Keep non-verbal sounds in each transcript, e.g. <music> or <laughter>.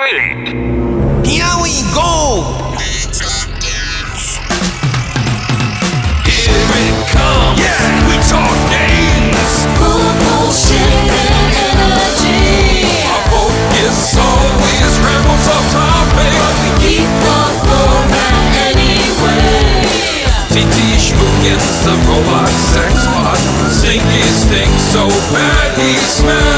toilet. Here we go! Here it comes. Yeah, we talk games. Full of bullshit and energy. Our focus always rambles off topic. But We keep the format anyway. TT Schmoogans, the robot sex bot. Stinky stink so bad he smells.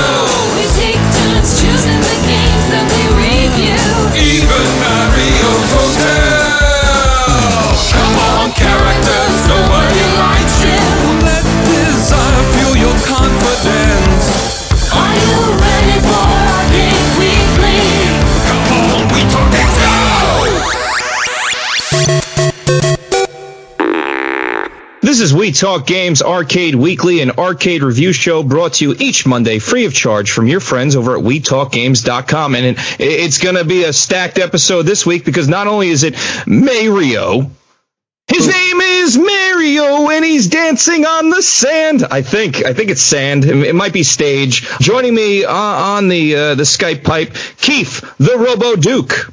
Talk Games Arcade Weekly, an arcade review show brought to you each Monday free of charge from your friends over at WeTalkGames.com. And it, it's going to be a stacked episode this week because not only is it Mario, his name is Mario and he's dancing on the sand. I think, I think it's sand. It, it might be stage. Joining me uh, on the, uh, the Skype pipe, Keith, the Robo Duke.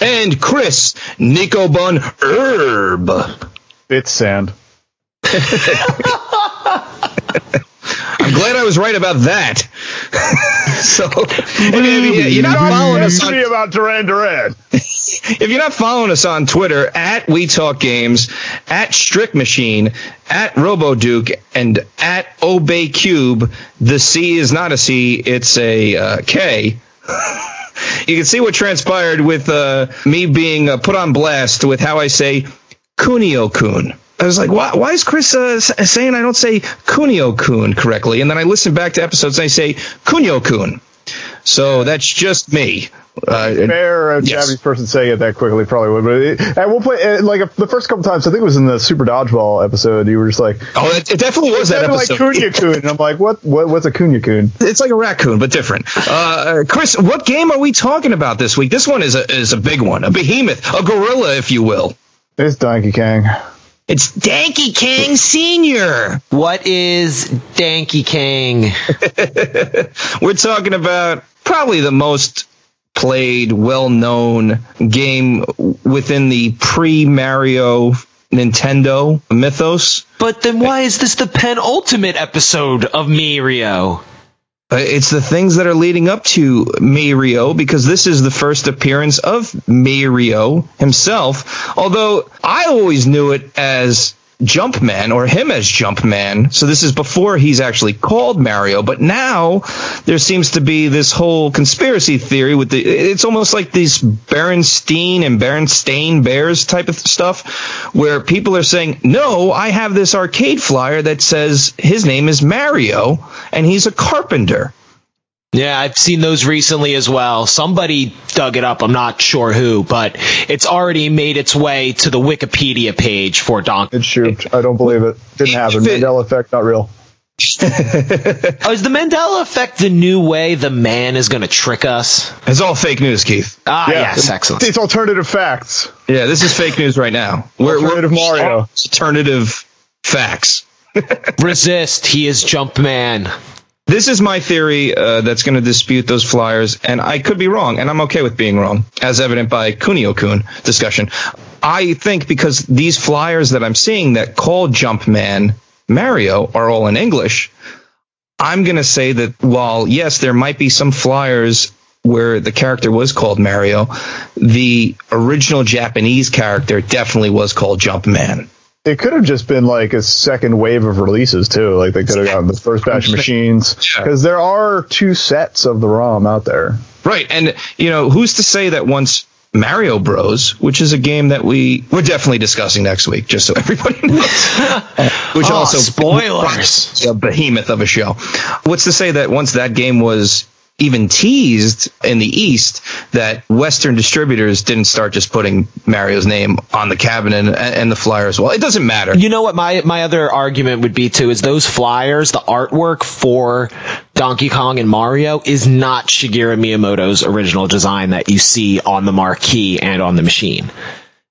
And Chris, Nico Bun Herb. It's sand. I'm glad I was right about that. so, if you're not following us on, about Duran Duran. if you're not following us on Twitter at We Talk Games, at Strict Machine, at RoboDuke, and at Obey Cube, the C is not a C, it's a uh, K. <laughs> you can see what transpired with uh, me being uh, put on blast with how I say Kunio Kun. I was like, why, why is Chris uh, saying I don't say Kunio Kun correctly? And then I listened back to episodes and I say Kunio Kun. So that's just me. Uh, Fair, a Yes. Japanese person saying it that quickly probably would. But it, at one point, uh, like the first couple times, I think it was in the Super Dodgeball episode, you were just like, oh, it, it definitely was that sounded like episode. Kunya Kun. And I'm like, what, what, what's a Kunya Kun? it's like a raccoon, but different. Uh, Chris, what game are we talking about this week? This one is a is a big one, a behemoth, a gorilla, if you will. It's Donkey Kong. It's Danky Kang Senior. What is Danky Kang? <laughs> We're talking about probably the most played, well known game within the pre Mario Nintendo mythos. But then why is this the penultimate episode of Mario? Uh, It's the things that are leading up to Mario because this is the first appearance of Mario himself. Although I always knew it as Jumpman or him as Jumpman. So this is before he's actually called Mario. But now there seems to be this whole conspiracy theory with the. It's almost like these Berenstein and Berenstain Bears type of stuff, where people are saying, "No, I have this arcade flyer that says his name is Mario and he's a carpenter." Yeah, I've seen those recently as well. Somebody dug it up. I'm not sure who, but it's already made its way to the Wikipedia page for Donkey. It's shoot. I don't believe it. Didn't happen. If it- Mandela effect, not real. Oh, <laughs> is the Mandela effect the new way the man is going to trick us? It's all fake news, Keith. Ah, Yeah. yes, excellent. It's alternative facts. Yeah, this is fake news right now. We're, Alternative Mario. Alternative facts. <laughs> Resist. He is Jumpman. This is my theory uh, that's going to dispute those flyers, and I could be wrong, and I'm okay with being wrong, as evident by Kunio Kun discussion. I think because these flyers that I'm seeing that call Jumpman Mario are all in English, I'm going to say that while, yes, there might be some flyers where the character was called Mario, the original Japanese character definitely was called Jumpman. It could have just been like a second wave of releases too. Like they could have gotten the first batch of machines <laughs> because there are two sets of the ROM out there. Right, and you know who's to say that once Mario Bros, which is a game that we we're definitely discussing next week, just so everybody knows. <laughs> which Oh, also spoilers. a behemoth of a show. What's to say that once that game was even teased in the East, that Western distributors didn't start just putting Mario's name on the cabinet and, and the flyer as well. It doesn't matter. You know what my my other argument would be too is those flyers, the artwork for Donkey Kong and Mario is not Shigeru Miyamoto's original design that you see on the marquee and on the machine.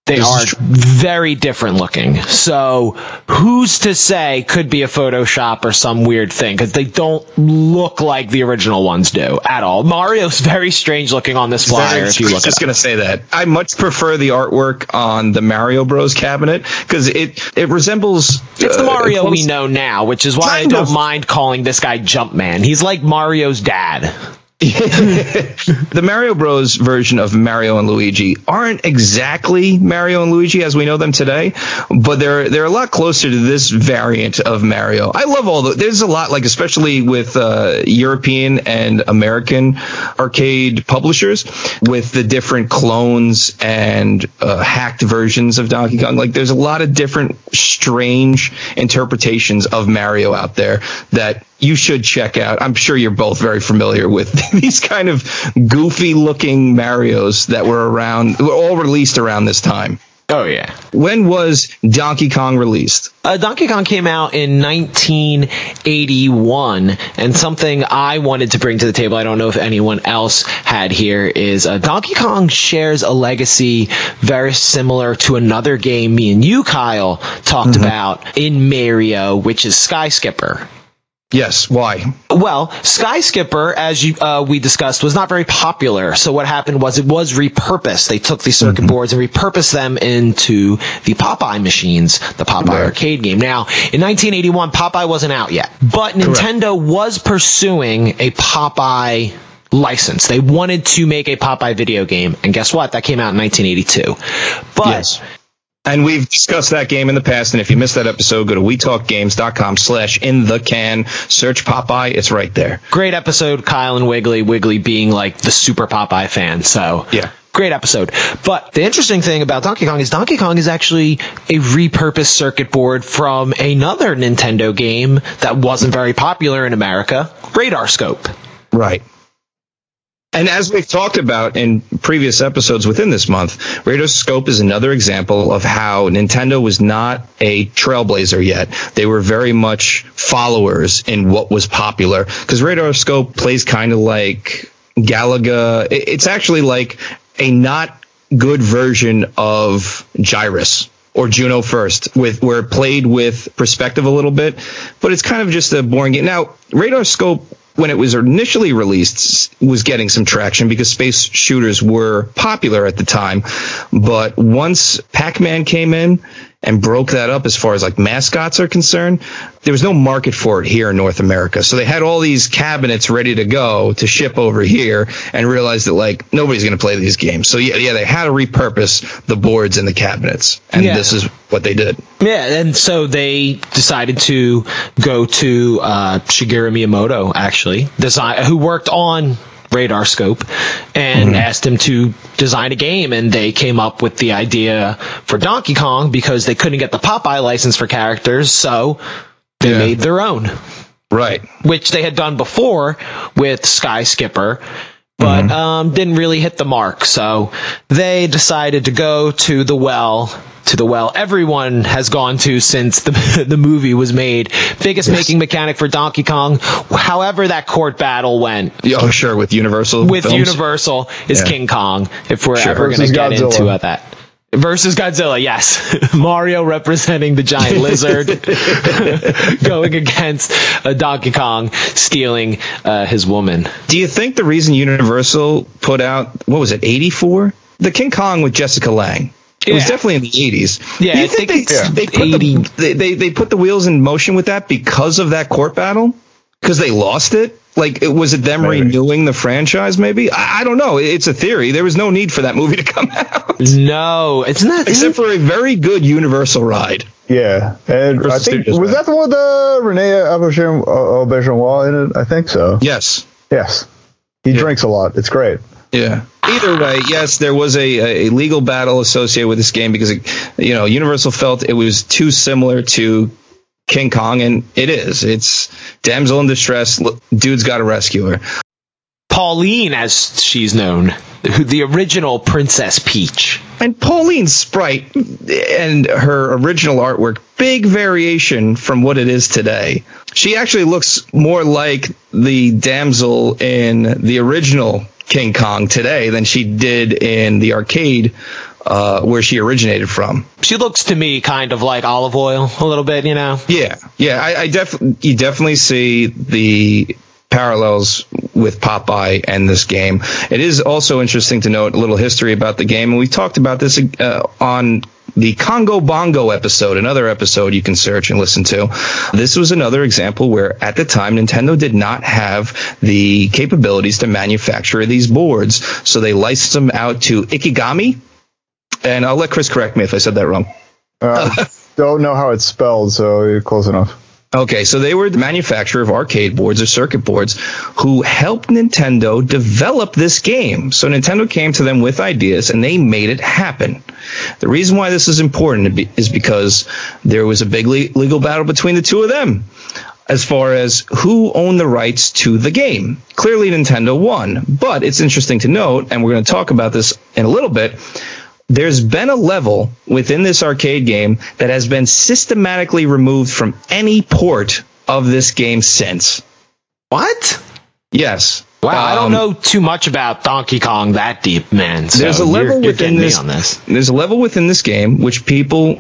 They This are very different looking. So who's to say could be a Photoshop or some weird thing because they don't look like the original ones do at all. Mario's <laughs> very strange looking on this flyer. Very- if you I look was at just going to say that. I much prefer the artwork on the Mario Bros cabinet because it it resembles It's the uh, Mario we know now, which is why I don't of. mind calling this guy Jumpman. He's like Mario's dad. <laughs> the Mario Bros version of Mario and Luigi aren't exactly Mario and Luigi as we know them today, but they're they're a lot closer to this variant of Mario. I love all the there's a lot like especially with uh, European and American arcade publishers with the different clones and uh, hacked versions of Donkey Kong. Like there's a lot of different strange interpretations of Mario out there that you should check out. I'm sure you're both very familiar with <laughs> these kind of goofy looking Marios that were around, were all released around this time. Oh yeah. When was Donkey Kong released? Uh, Donkey Kong came out in 1981, and something I wanted to bring to the table, I don't know if anyone else had here, is uh, Donkey Kong shares a legacy very similar to another game me and you, Kyle, talked about in Mario, which is Sky Skipper. Yes. Why? Well, Sky Skipper, as you, uh, we discussed, was not very popular. So what happened was it was repurposed. They took the circuit boards and repurposed them into the Popeye machines, the Popeye Right. arcade game. Now, in 1981, Popeye wasn't out yet, but Nintendo was pursuing a Popeye license. They wanted to make a Popeye video game, and guess what? That came out in 1982. But Yes. And we've discussed that game in the past. And if you missed that episode, go to wetalkgames.com slash in the can, search Popeye. It's right there. great episode, Kyle and Wiggly. Wiggly being like the super Popeye fan. So Yeah. great episode. But the interesting thing about Donkey Kong is Donkey Kong is actually a repurposed circuit board from another Nintendo game that wasn't very popular in America, Radar Scope. Right. And as we've talked about in previous episodes within this month, Radarscope is another example of how Nintendo was not a trailblazer yet. They were very much followers in what was popular. Because Radarscope plays kind of like Galaga. It's actually like a not good version of Gyruss or Juno First, with where it played with perspective a little bit, but it's kind of just a boring game. Now, Radar Scope, when it was initially released, was getting some traction because space shooters were popular at the time. But once Pac-Man came in and broke that up as far as like mascots are concerned, there was no market for it here in North America. So they had all these cabinets ready to go to ship over here and realized that like nobody's going to play these games. So yeah, yeah, they had to repurpose the boards and the cabinets. And Yeah. this is what they did. Yeah, and so they decided to go to uh, Shigeru Miyamoto, actually, design who worked on Radar Scope, and mm-hmm. asked him to design a game. And they came up with the idea for Donkey Kong because they couldn't get the Popeye license for characters, so they Yeah. made their own, Right. which they had done before with Sky Skipper. But um, didn't really hit the mark, so they decided to go to the well to the well everyone has gone to since the <laughs> the movie was made. Biggest making mechanic for Donkey Kong. However, that court battle went Oh, sure. With Universal. with films. Universal is Yeah. King Kong. If we're Sure. ever going to get Godzilla. into uh, that. Versus Godzilla, yes. <laughs> Mario representing the giant <laughs> lizard <laughs> going against uh, Donkey Kong stealing uh, his woman. Do you think the reason Universal put out what was it, eighty four? The King Kong with Jessica Lange. It was definitely in the eighties. Yeah, Do you I think, think they, it's they put the, they, they they put the wheels in motion with that because of that court battle? Because they lost it? Like, it, was it them Maybe. renewing the franchise? Maybe I, I don't know. It's a theory. There was no need for that movie to <laughs> come out, No, it's not. except for a very good Universal ride. Yeah, and I think Studios, was right? that the one with uh, Renee Aubergine- uh, in it? I think so. Yes. Yes, he drinks a lot. It's great. Yeah. Either way, yes, there was a, a legal battle associated with this game because, it, you know, Universal felt it was too similar to King Kong, and it is. It's damsel in distress. Dude's got to rescue her. Pauline, as she's known, the original Princess Peach. And Pauline's sprite and her original artwork, big variation from what it is today. She actually looks more like the damsel in the original King Kong today than she did in the arcade uh, where she originated from. She looks to me kind of like Olive Oyl, a little bit, you know. Yeah, yeah, I, I definitely you definitely see the parallels with Popeye and this game. It is also interesting to note a little history about the game, and we talked about this uh, on the Congo Bongo episode, another episode you can search and listen to. This was another example where at the time Nintendo did not have the capabilities to manufacture these boards, so they licensed them out to Ikegami. And I'll let Chris correct me if I said that wrong. Uh, don't know how it's spelled, so you're close enough. Okay, so they were the manufacturer of arcade boards or circuit boards who helped Nintendo develop this game. So Nintendo came to them with ideas and they made it happen. The reason why this is important is because there was a big legal battle between the two of them as far as who owned the rights to the game. Clearly Nintendo won, but it's interesting to note, and we're going to talk about this in a little bit, there's been a level within this arcade game that has been systematically removed from any port of this game since. What? Yes. Wow, I don't Um, know too much about Donkey Kong that deep, man. So There's a you're- level you're within getting me this, on this. There's a level within this game which people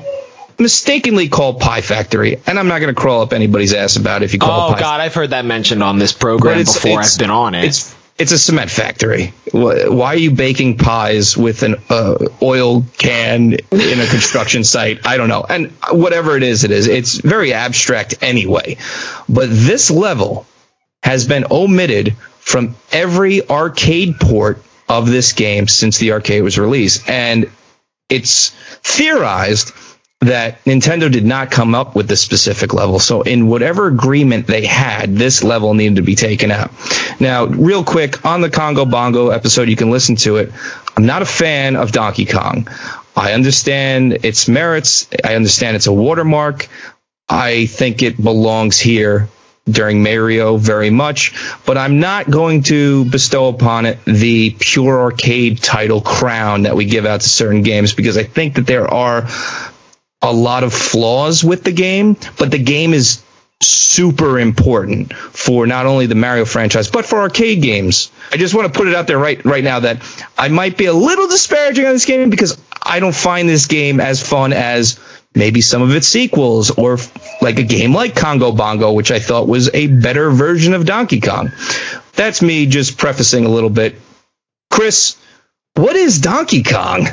mistakenly call Pie Factory, and I'm not going to crawl up anybody's ass about it if you call Oh it Pie God, I've heard that mentioned on this program it's- before. it's- I've been on it. It's it's a cement factory. Why are you baking pies with an uh, oil can in a construction <laughs> site? I don't know. And whatever it is, it is. It's very abstract anyway. But this level has been omitted from every arcade port of this game since the arcade was released, and it's theorized that Nintendo did not come up with this specific level. So in whatever agreement they had, this level needed to be taken out. Now, real quick, on the Congo Bongo episode, you can listen to it. I'm not a fan of Donkey Kong. I understand its merits. I understand it's a watermark. I think it belongs here during Mario very much, but I'm not going to bestow upon it the pure arcade title crown that we give out to certain games because I think that there are a lot of flaws with the game, but the game is super important for not only the Mario franchise but for arcade games. I just want to put it out there right right now that I might be a little disparaging on this game because I don't find this game as fun as maybe some of its sequels or like a game like Congo Bongo which I thought was a better version of Donkey Kong. That's me just prefacing a little bit. Chris, what is Donkey Kong?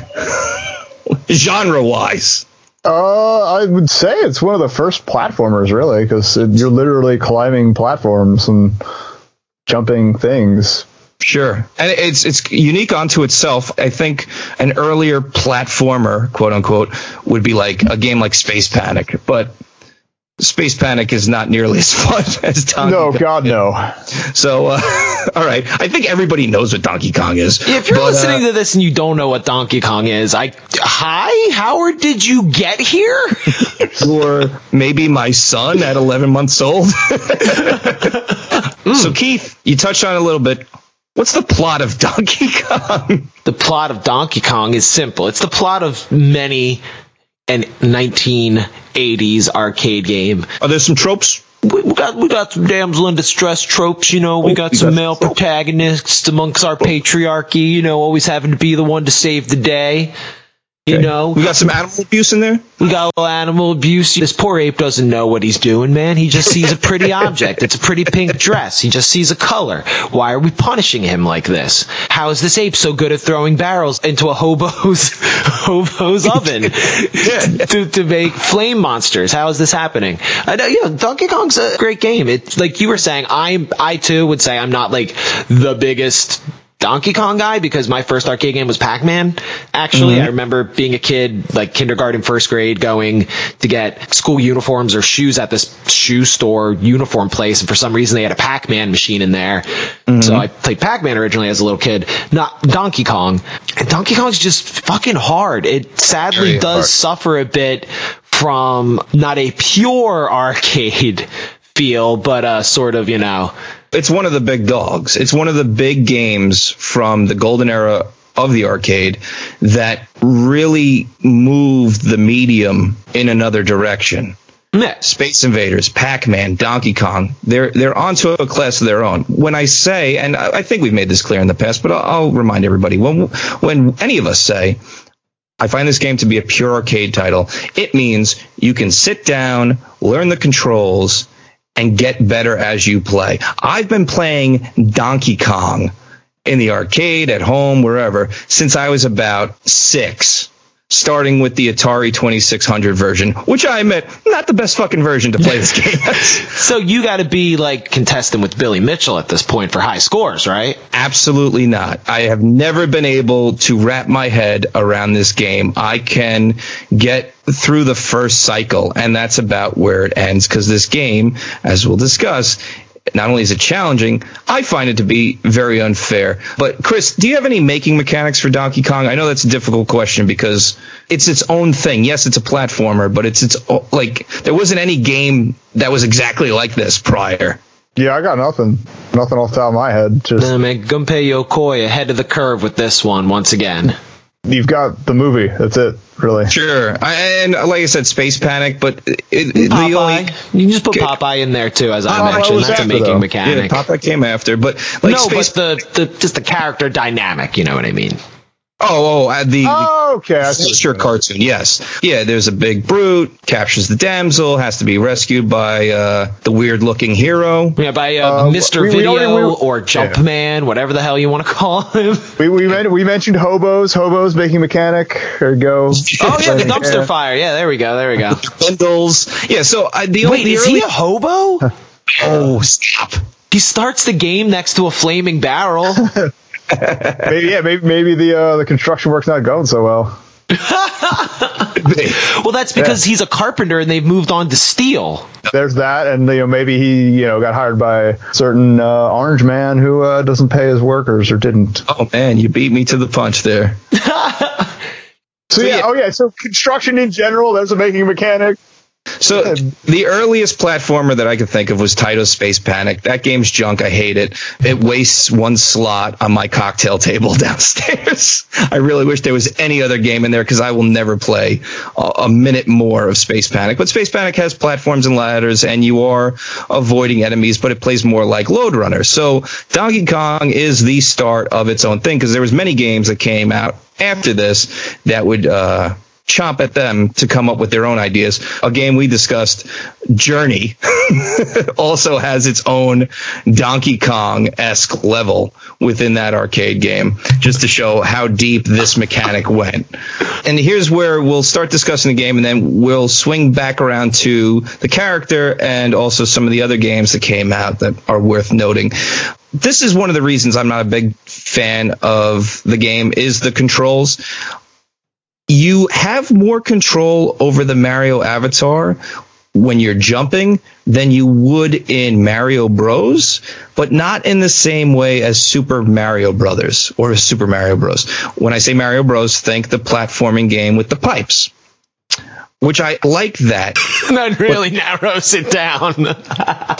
<laughs> Genre wise. Uh, I would say it's one of the first platformers, really, because you're literally climbing platforms and jumping things. Sure, and it's it's unique unto itself. I think an earlier platformer, quote unquote, would be like a game like Space Panic, but Space Panic is not nearly <laughs> as fun as Donkey Kong. No, Kong. God, no. So, uh, <laughs> all right, I think everybody knows what Donkey Kong is. if you're but, uh, listening to this and you don't know what Donkey Kong is, I hi, Howard, did you get here? <laughs> or maybe my son at 11 months old. So, Keith, you touched on it a little bit. What's the plot of Donkey Kong? the plot of Donkey Kong is simple. It's the plot of many an 1980s arcade game. Are there some tropes? We, we got we got some damsel in distress tropes, you know. We oh, got we some got- male protagonists amongst our patriarchy, you know, always having to be the one to save the day. You know, We got some animal abuse in there? we got a little animal abuse. This poor ape doesn't know what he's doing, man. He just sees a pretty <laughs> object. It's a pretty pink dress. He just sees a color. Why are we punishing him like this? How is this ape so good at throwing barrels into a hobo's <laughs> hobo's oven <laughs> to, to make flame monsters? How is this happening? I know, yeah, Donkey Kong's a great game. It's like you were saying. I I too would say I'm not like the biggest Donkey Kong guy because my first arcade game was Pac-Man. Actually, mm-hmm. I remember being a kid, like kindergarten, first grade, going to get school uniforms or shoes at this shoe store uniform place, and for some reason they had a Pac-Man machine in there. So mm-hmm. I played Pac-Man originally as a little kid, not Donkey Kong. And Donkey Kong's just fucking hard. It sadly Very does hard. suffer a bit from not a pure arcade <laughs> feel, but a sort of, you know, it's one of the big dogs. It's one of the big games from the golden era of the arcade that really moved the medium in another direction. meh. Space Invaders, Pac-Man, Donkey Kong, they're they're onto a class of their own. When I say, and I I think we've made this clear in the past, but I'll, I'll remind everybody when when any of us say I find this game to be a pure arcade title. It means you can sit down, learn the controls, and get better as you play. I've been playing Donkey Kong in the arcade, at home, wherever, since I was about six. Starting with the Atari 2600 version, which I admit, not the best fucking version to play this <laughs> game. <laughs> So you got to be like contesting with Billy Mitchell at this point for high scores, right? Absolutely not. I have never been able to wrap my head around this game. I can get through the first cycle, and that's about where it ends because this game, as we'll discuss, not only is it challenging, I find it to be very unfair. But Chris, do you have any making mechanics for Donkey Kong? I know that's a difficult question because it's its own thing. Yes, it's a platformer, but it's its like there wasn't any game that was exactly like this prior. Yeah, I got nothing. Nothing off the top of my head. Just I mean, Gunpei Yokoi ahead of the curve with this one once again. You've got the movie. That's it, really. Sure, I, and like I said, Space Panic, but it, it, the only you can just put Popeye in there too, as I Popeye mentioned. was That's a making though. yeah. Popeye came after, but like no, Space. but the, the just the character dynamic. You know what I mean? Oh, oh, uh, the. the Oh, okay. I see. Sure, cartoon. Yes, yeah. There's a big brute captures the damsel, has to be rescued by uh, the weird-looking hero. Yeah, by uh, Uh, Mr. we- we Video already- we- or Jumpman, whatever the hell you want to call him. <laughs> We we, men- we mentioned hobos. Hobos making mechanic. There you go. <laughs> Oh yeah, the dumpster fire. Yeah, there we go. There we go. <laughs> Bundles. Yeah. So uh, the only Wait, the is early- he a hobo? Oh, stop. He starts the game next to a flaming barrel. <laughs> Maybe yeah. Maybe maybe the uh, the construction work's not going so well. <laughs> well, that's because he's a carpenter and they've moved on to steel. There's that, and you know maybe he you know got hired by a certain uh, orange man who uh, doesn't pay his workers or didn't. Oh man, you beat me to the punch there. <laughs> So, yeah, yeah. oh yeah. So construction in general, there's a making mechanic. So the earliest platformer that I could think of was Taito Space Panic. That game's junk. I hate it. It wastes one slot on my cocktail table <laughs> downstairs. I really wish there was any other game in there because I will never play a, minute more of Space Panic. But Space Panic has platforms and ladders, and you are avoiding enemies, but it plays more like Lode Runner. So Donkey Kong is the start of its own thing because there was many games that came out after this that would. Uh, chomp at them to come up with their own ideas. A game we discussed, Journey, <laughs> also has its own Donkey Kong esque level within that arcade game, just to show how deep this mechanic went. And here's where we'll start discussing the game, and then we'll swing back around to the character and also some of the other games that came out that are worth noting this is one of the reasons I'm not a big fan of the game is the controls you have more control over the Mario avatar when you're jumping than you would in Mario Bros, but not in the same way as Super Mario Brothers or Super Mario Bros. When I say Mario Bros, think the platforming game with the pipes. Which I like that. <laughs> that really narrows it down. <laughs>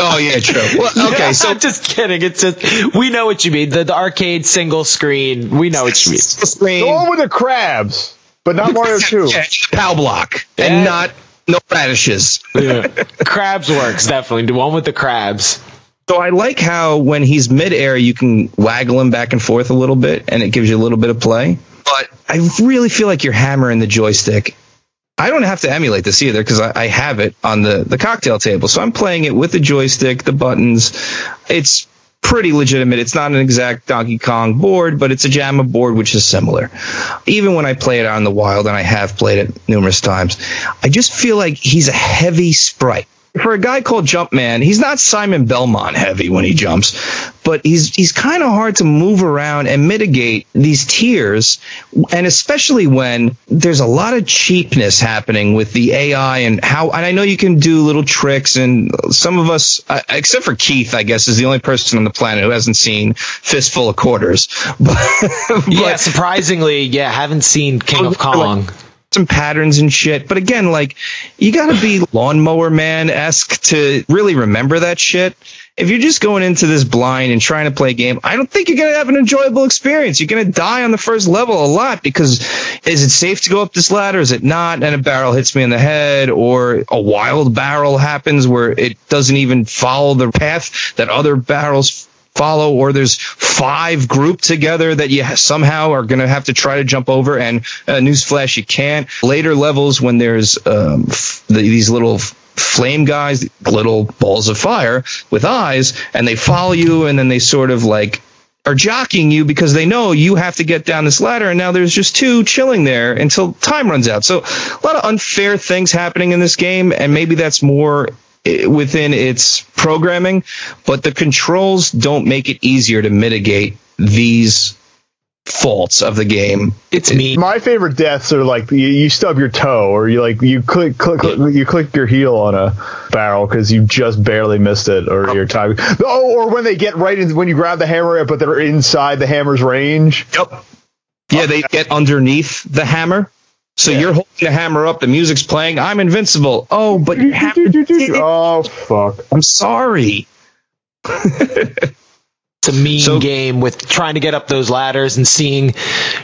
Oh yeah, true. Well, okay, so I'm just kidding. It's just we know what you mean. The, the arcade single screen. We know what you mean. the screen, The one with the crabs, but not Mario <laughs> Two. yeah, POW block, Yeah. and not no radishes. <laughs> crabs works definitely. The one with the crabs. So I like how when he's midair, you can waggle him back and forth a little bit, and it gives you a little bit of play. But I really feel like you're hammering the joystick. I don't have to emulate this either because I, I have it on the, the cocktail table. So I'm playing it with the joystick, the buttons. It's pretty legitimate. It's not an exact Donkey Kong board, but it's a JAMMA board, which is similar. Even when I play it on the wild, and I have played it numerous times, I just feel like he's a heavy sprite. For a guy called Jumpman, he's not Simon Belmont heavy when he jumps, but he's he's kind of hard to move around and mitigate these tiers, and especially when there's a lot of cheapness happening with the AI and how. And I know you can do little tricks, and some of us, uh, except for Keith, I guess, is the only person on the planet who hasn't seen Fistful of Quarters. <laughs> But, Yeah, but- surprisingly, yeah, haven't seen King of Kong. Some patterns and shit. But again, like you got to be lawnmower man esque to really remember that shit. If you're just going into this blind and trying to play a game, I don't think you're gonna have an enjoyable experience. You're gonna die on the first level a lot because is it safe to go up this ladder? Is it not? And a barrel hits me in the head, or a wild barrel happens where it doesn't even follow the path that other barrels follow, or there's five grouped together that you somehow are going to have to try to jump over. And uh, newsflash, you can't. Later levels when there's um, f- these little flame guys, little balls of fire with eyes, and they follow you, and then they sort of like are jockeying you because they know you have to get down this ladder and now there's just two chilling there until time runs out. So a lot of unfair things happening in this game and maybe that's more within its programming, but the controls don't make it easier to mitigate these faults of the game. It's me. My favorite deaths are like you, you stub your toe or you like you click, click, click you click your heel on a barrel because you just barely missed it or your time. Oh, or when they get right in when you grab the hammer but they're inside the hammer's range. Yep. Yeah, they oh, get underneath the hammer. So Yeah. you're holding the hammer up, the music's playing, I'm invincible. Oh, but you your hammer <laughs> Oh fuck! I'm sorry. <laughs> It's a mean So- game with trying to get up those ladders and seeing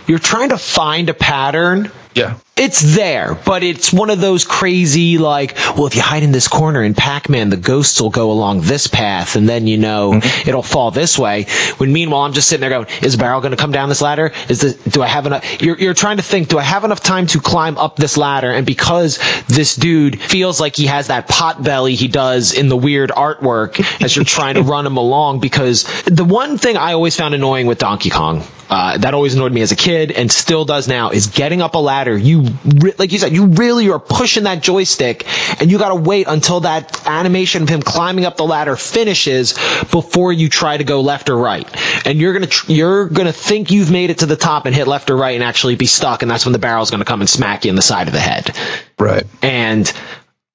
you're trying to find a pattern. Yeah. It's there, but it's one of those crazy like, well, if you hide in this corner in Pac-Man, the ghosts will go along this path, and then you know mm-hmm. it'll fall this way. When meanwhile, I'm just sitting there going, is a barrel going to come down this ladder? Is this, do I have enough? You're, you're trying to think, do I have enough time to climb up this ladder? And because this dude feels like he has that pot belly he does in the weird artwork as you're trying to <laughs> run him along, because the one thing I always found annoying with Donkey Kong, uh, that always annoyed me as a kid and still does now, is getting up a ladder. You, re- like you said, you really are pushing that joystick and you gotta wait until that animation of him climbing up the ladder finishes before you try to go left or right. And you're gonna, tr- you're gonna think you've made it to the top and hit left or right and actually be stuck and that's when the barrel's gonna come and smack you in the side of the head Right. and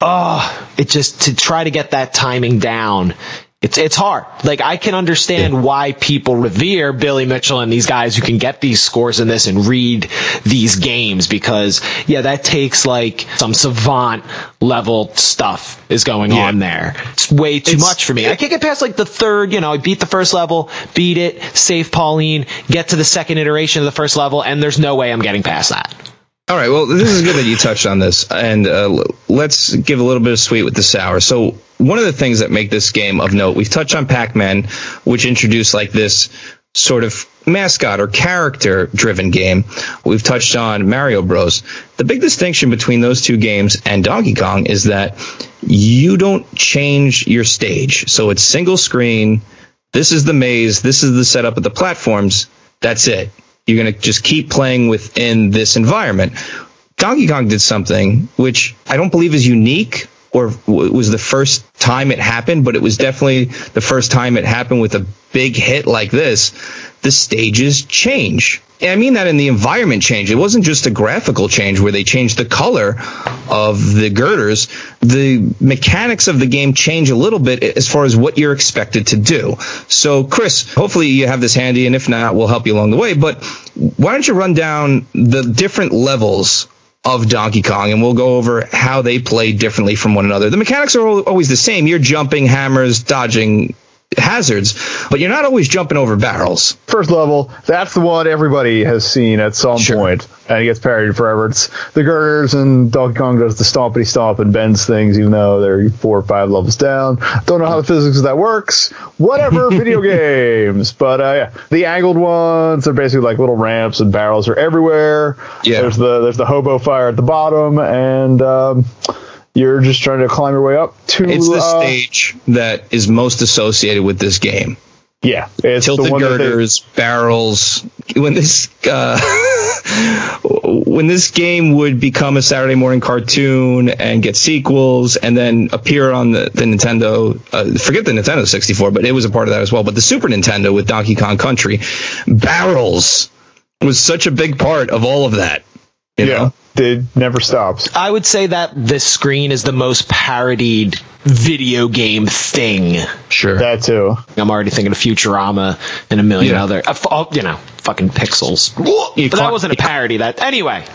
oh, it just to try to get that timing down. It's it's hard. Like I can understand why people revere Billy Mitchell and these guys who can get these scores in this and read these games because yeah, that takes like some savant level stuff is going Yeah. on there. It's way too It's- much for me. I can't get past like the third, you know, I beat the first level, beat it, save Pauline, get to the second iteration of the first level, and there's no way I'm getting past that. All right. Well, this is good that you touched on this, and uh, let's give a little bit of sweet with the sour. So, one of the things that make this game of note, we've touched on Pac-Man, which introduced like this sort of mascot or character-driven game. We've touched on Mario Bros. The big distinction between those two games and Donkey Kong is that you don't change your stage. So it's single screen. This is the maze. This is the setup of the platforms. That's it. You're going to just keep playing within this environment. Donkey Kong did something which I don't believe is unique or was the first time it happened, but it was definitely the first time it happened with a big hit like this. The stages change. And I mean that in the environment change. It wasn't just a graphical change where they changed the color of the girders. The mechanics of the game change a little bit as far as what you're expected to do. So, Chris, hopefully you have this handy, and if not, we'll help you along the way. But why don't you run down the different levels of Donkey Kong, and we'll go over how they play differently from one another. The mechanics are always the same. You're jumping, hammers, dodging hazards, but you're not always jumping over barrels. First level, that's the one everybody has seen at some Sure. point, and it gets parodied forever. It's the girders, and Donkey Kong does the stompity stomp and bends things, even though they're four or five levels down. Don't know how the physics of that works. Whatever, <laughs> video games. But uh, yeah, the angled ones, they're basically like little ramps, and barrels are everywhere. Yeah. There's the there's the hobo fire at the bottom, and um, you're just trying to climb your way up to. It's the uh, stage that is most associated with this game. Yeah, it's the tilted that they- girders, barrels. <laughs> When this uh, <laughs> when this game would become a Saturday morning cartoon and get sequels, and then appear on the, the Nintendo, uh, forget the Nintendo 64, but it was a part of that as well. But the Super Nintendo with Donkey Kong Country, barrels was such a big part of all of that. You yeah, know? It never stops. I would say that this screen is the most parodied video game thing. Sure. That too. I'm already thinking of Futurama and a million Yeah. other, uh, you know, fucking pixels. You but that wasn't a parody. That anyway.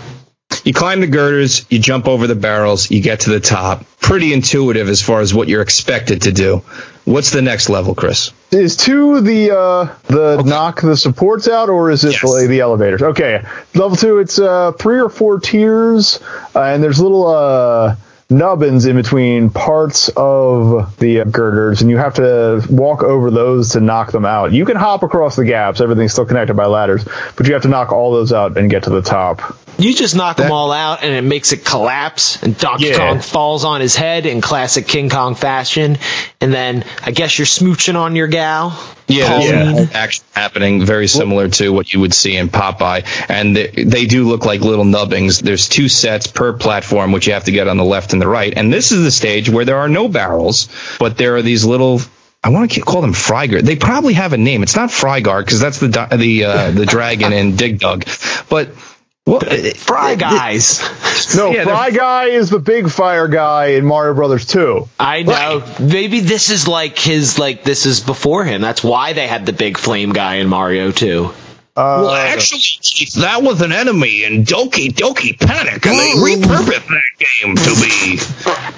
you climb the girders, you jump over the barrels, you get to the top. Pretty intuitive as far as what you're expected to do. What's the next level, Chris? Is two the uh the knock the supports out or is it Yes. the, the elevators? Okay, level two. It's uh three or four tiers, uh, and there's little uh nubbins in between parts of the girders, and you have to walk over those to knock them out. You can hop across the gaps; everything's still connected by ladders, but you have to knock all those out and get to the top. You just knock them all out, and it makes it collapse, and Donkey Yeah. Kong falls on his head in classic King Kong fashion. And then I guess you're smooching on your gal. Yeah, Pauline. there's action happening very similar to what you would see in Popeye, and they, they do look like little nubbings. There's two sets per platform, which you have to get on the left and the right. And this is the stage where there are no barrels, but there are these little. I want to call them Frygar. They probably have a name. It's not Frygar because that's the the uh, the dragon in Dig Dug, but what uh, Fry uh, guys. <laughs> No, Yeah, Fry Guy is the big fire guy in Mario Brothers 2. I know. Maybe this is like his like this is before him. That's why they had the big flame guy in Mario too. Uh, well, actually, Keith, that was an enemy in Doki Doki Panic, and they repurposed that game to be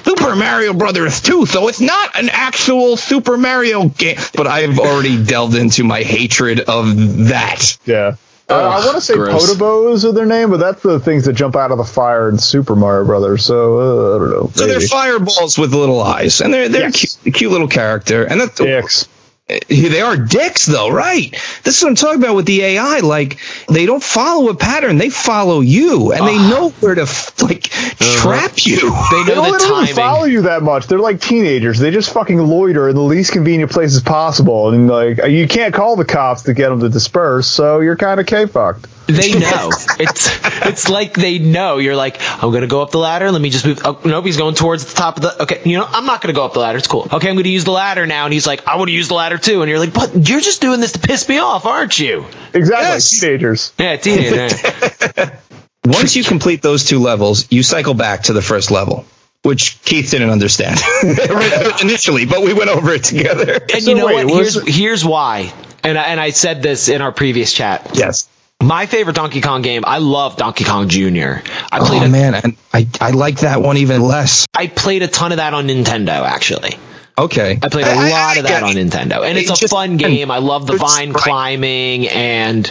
Super Mario Brothers 2. So it's not an actual Super Mario game. But I've already delved into my hatred of that. Yeah. Uh, I want to say gross. Podoboos are their name, but that's the things that jump out of the fire in Super Mario Brothers. So uh, I don't know. So they're fireballs with little eyes, and they're they're Yes. cute, cute little character, and that's dicks. They are dicks, though, right? This is what I'm talking about with the AI. Like, they don't follow a pattern; they follow you, and they know where to f- like uh-huh. trap you. They They don't the really timing. follow you that much. They're like teenagers. They just fucking loiter in the least convenient places possible, and like you can't call the cops to get them to disperse. So you're kind of k fucked. They know. it's it's like they know. You're like, I'm gonna go up the ladder. Let me just move. Oh, nope, he's going towards the top of the. Okay, you know, I'm not gonna go up the ladder. It's cool. Okay, I'm gonna use the ladder now. And he's like, I want to use the ladder too. And you're like, but you're just doing this to piss me off, aren't you? Exactly, Yes. teenagers. Yeah, teenager. <laughs> Once you complete those two levels, you cycle back to the first level, which Keith didn't understand <laughs> initially, but we went over it together. And So you know wait, what? Here's here's why. And I, and I said this in our previous chat. Yes. My favorite Donkey Kong game. I love Donkey Kong Jr. I played Oh a, man, and I I like that one even less. I played a ton of that on Nintendo actually. Okay, I played a I- I- lot I of that get on. Nintendo, and it's It a just- fun game. I love the it's- vine right. climbing, and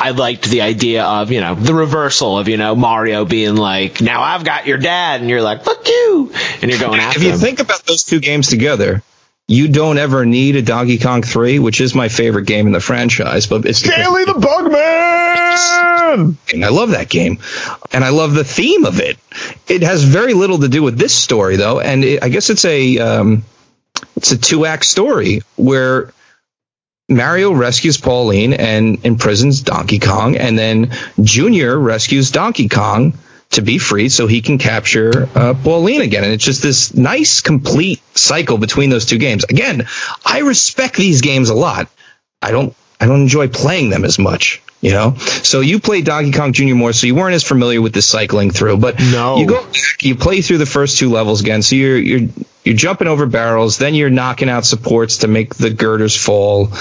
I liked the idea of you know the reversal of you know Mario being like, "Now I've got your dad," and you're like, "Fuck you," and you're going after him. If you him. think about those two games together, you don't ever need a Donkey Kong 3, which is my favorite game in the franchise, but it's because- Stanley the Bugman. and I love that game, and I love the theme of it. It has very little to do with this story, though, and it, I guess it's a um, it's a two act story where Mario rescues Pauline and imprisons Donkey Kong, and then Junior rescues Donkey Kong to be free so he can capture uh, Pauline again. And it's just this nice, complete cycle between those two games. Again, I respect these games a lot. I don't I don't enjoy playing them as much, you know. So you played Donkey Kong Jr. more, so you weren't as familiar with the cycling through. But No. you go back, you play through the first two levels again. So you're you're you're jumping over barrels, then you're knocking out supports to make the girders fall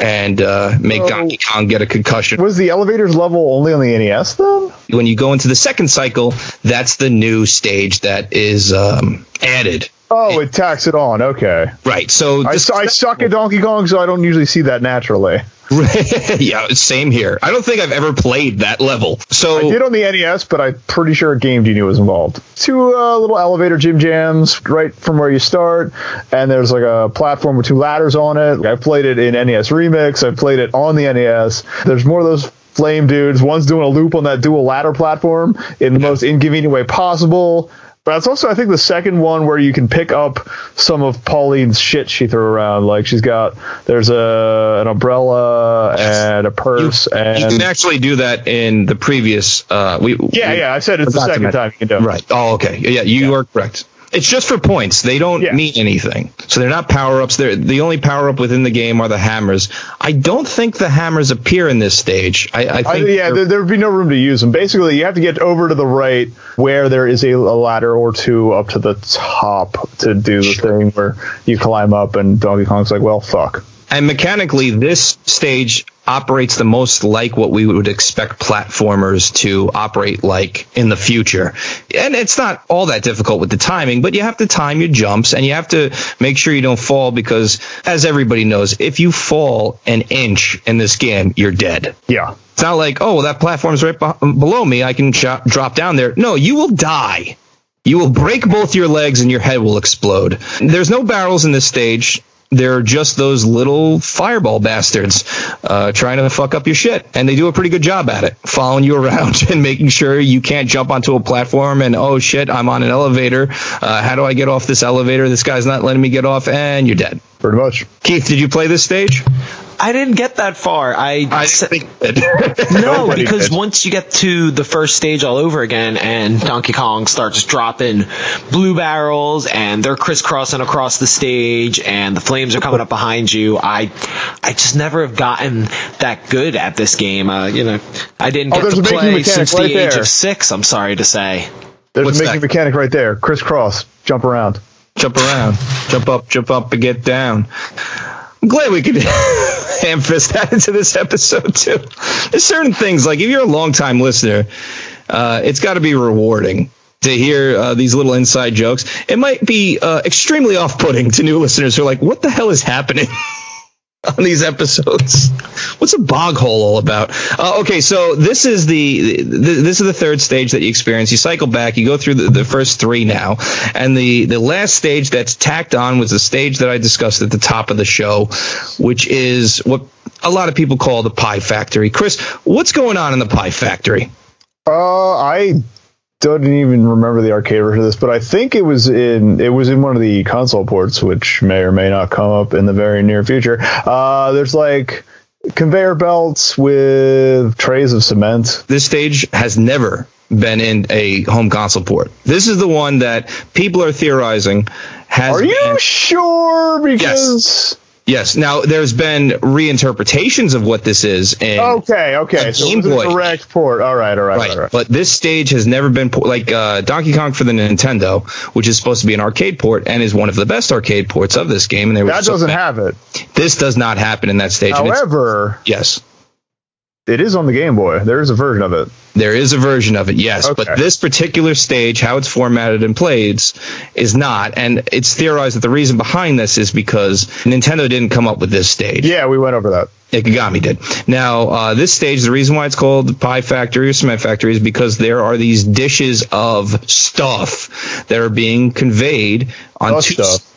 and uh, make So- Donkey Kong get a concussion. Was the elevators level only on the NES then? When you go into the second cycle, that's the new stage that is um, added. Oh, it tacks it on. Okay. Right. So I, I suck at Donkey Kong, so I don't usually see that naturally. <laughs> yeah, same here. I don't think I've ever played that level. So I did on the NES, but I'm pretty sure Game Genie was involved. Two uh, little elevator gym jams right from where you start, and there's like a platform with two ladders on it. I played it in NES Remix. I played it on the NES. There's more of those flame dudes. One's doing a loop on that dual ladder platform in the most inconvenient way possible. But it's also, I think, the second one where you can pick up some of Pauline's shit she threw around. Like she's got, there's a an umbrella and a purse you and you can actually do that in the previous. Uh, we yeah, we yeah. I said it's the second time you can do it. Right. Oh, okay. Yeah, you are correct. It's just for points. They don't Yeah. mean anything. So they're not power ups. They're the only power up within the game are the hammers. I don't think the hammers appear in this stage. I, I I, think yeah, there, would be no room to use them. Basically, you have to get over to the right where there is a, a ladder or two up to the top to do the thing where you climb up, and Donkey Kong's like, well, fuck. And mechanically, this stage operates the most like what we would expect platformers to operate like in the future. And it's not all that difficult with the timing, but you have to time your jumps and you have to make sure you don't fall because, as everybody knows, if you fall an inch in this game, you're dead. Yeah. It's not like, oh, well, that platform's right below me. I can sh- drop down there. No, you will die. You will break both your legs and your head will explode. There's no barrels in this stage. They're just those little fireball bastards uh, trying to fuck up your shit. And they do a pretty good job at it, following you <laughs> around and making sure you can't jump onto a platform and, oh shit, I'm on an elevator. Uh, how do I get off this elevator? This guy's not letting me get off, and you're dead. Pretty much. Keith, did you play this stage? I didn't get that far. I, I think <laughs> <laughs> no, Nobody because did. once you get to the first stage all over again, and Donkey Kong starts dropping blue barrels, and they're crisscrossing across the stage, and the flames are coming up behind you, I, I just never have gotten that good at this game. Uh, you know, I didn't Oh, get there's to play since right the age of six. I'm sorry to say. There's What's a making that? mechanic right there. Crisscross. Jump around. Jump around, jump up, jump up, and get down. I'm glad we could <laughs> ham fist that into this episode too. There's certain things like if you're a long time listener, uh, it's got to be rewarding to hear uh, these little inside jokes. It might be uh, extremely off-putting to new listeners who are like, "What the hell is happening?" <laughs> <laughs> on these episodes. What's a bog hole all about? Uh, okay, so this is the, the this is the third stage that you experience. You cycle back, you go through the, the first three now, and the the last stage that's tacked on was the stage that I discussed at the top of the show, which is what a lot of people call the Pie Factory. Chris, what's going on in the Pie Factory? Uh, I don't even remember the arcade version of this, but I think it was in it was in one of the console ports, which may or may not come up in the very near future. Uh, there's like conveyor belts with trays of cement. This stage has never been in a home console port. This is the one that people are theorizing has. Are you been- sure? Because Yes. Now there's been reinterpretations of what this is. In, okay, okay, so Game Boy. direct port. All right, all right, Right, all right. but this stage has never been po- like uh, Donkey Kong for the Nintendo, which is supposed to be an arcade port and is one of the best arcade ports of this game. And they That so doesn't fan- have it. this does not happen in that stage. and However, yes, it is on the Game Boy. There is a version of it. There is a version of it, yes, Okay. but this particular stage, how it's formatted and played, is not. And it's theorized that the reason behind this is because Nintendo didn't come up with this stage. Yeah, we went over that. Ikegami did. Now, uh, this stage, the reason why it's called the Pie Factory or Cement Factory is because there are these dishes of stuff that are being conveyed on two stuff.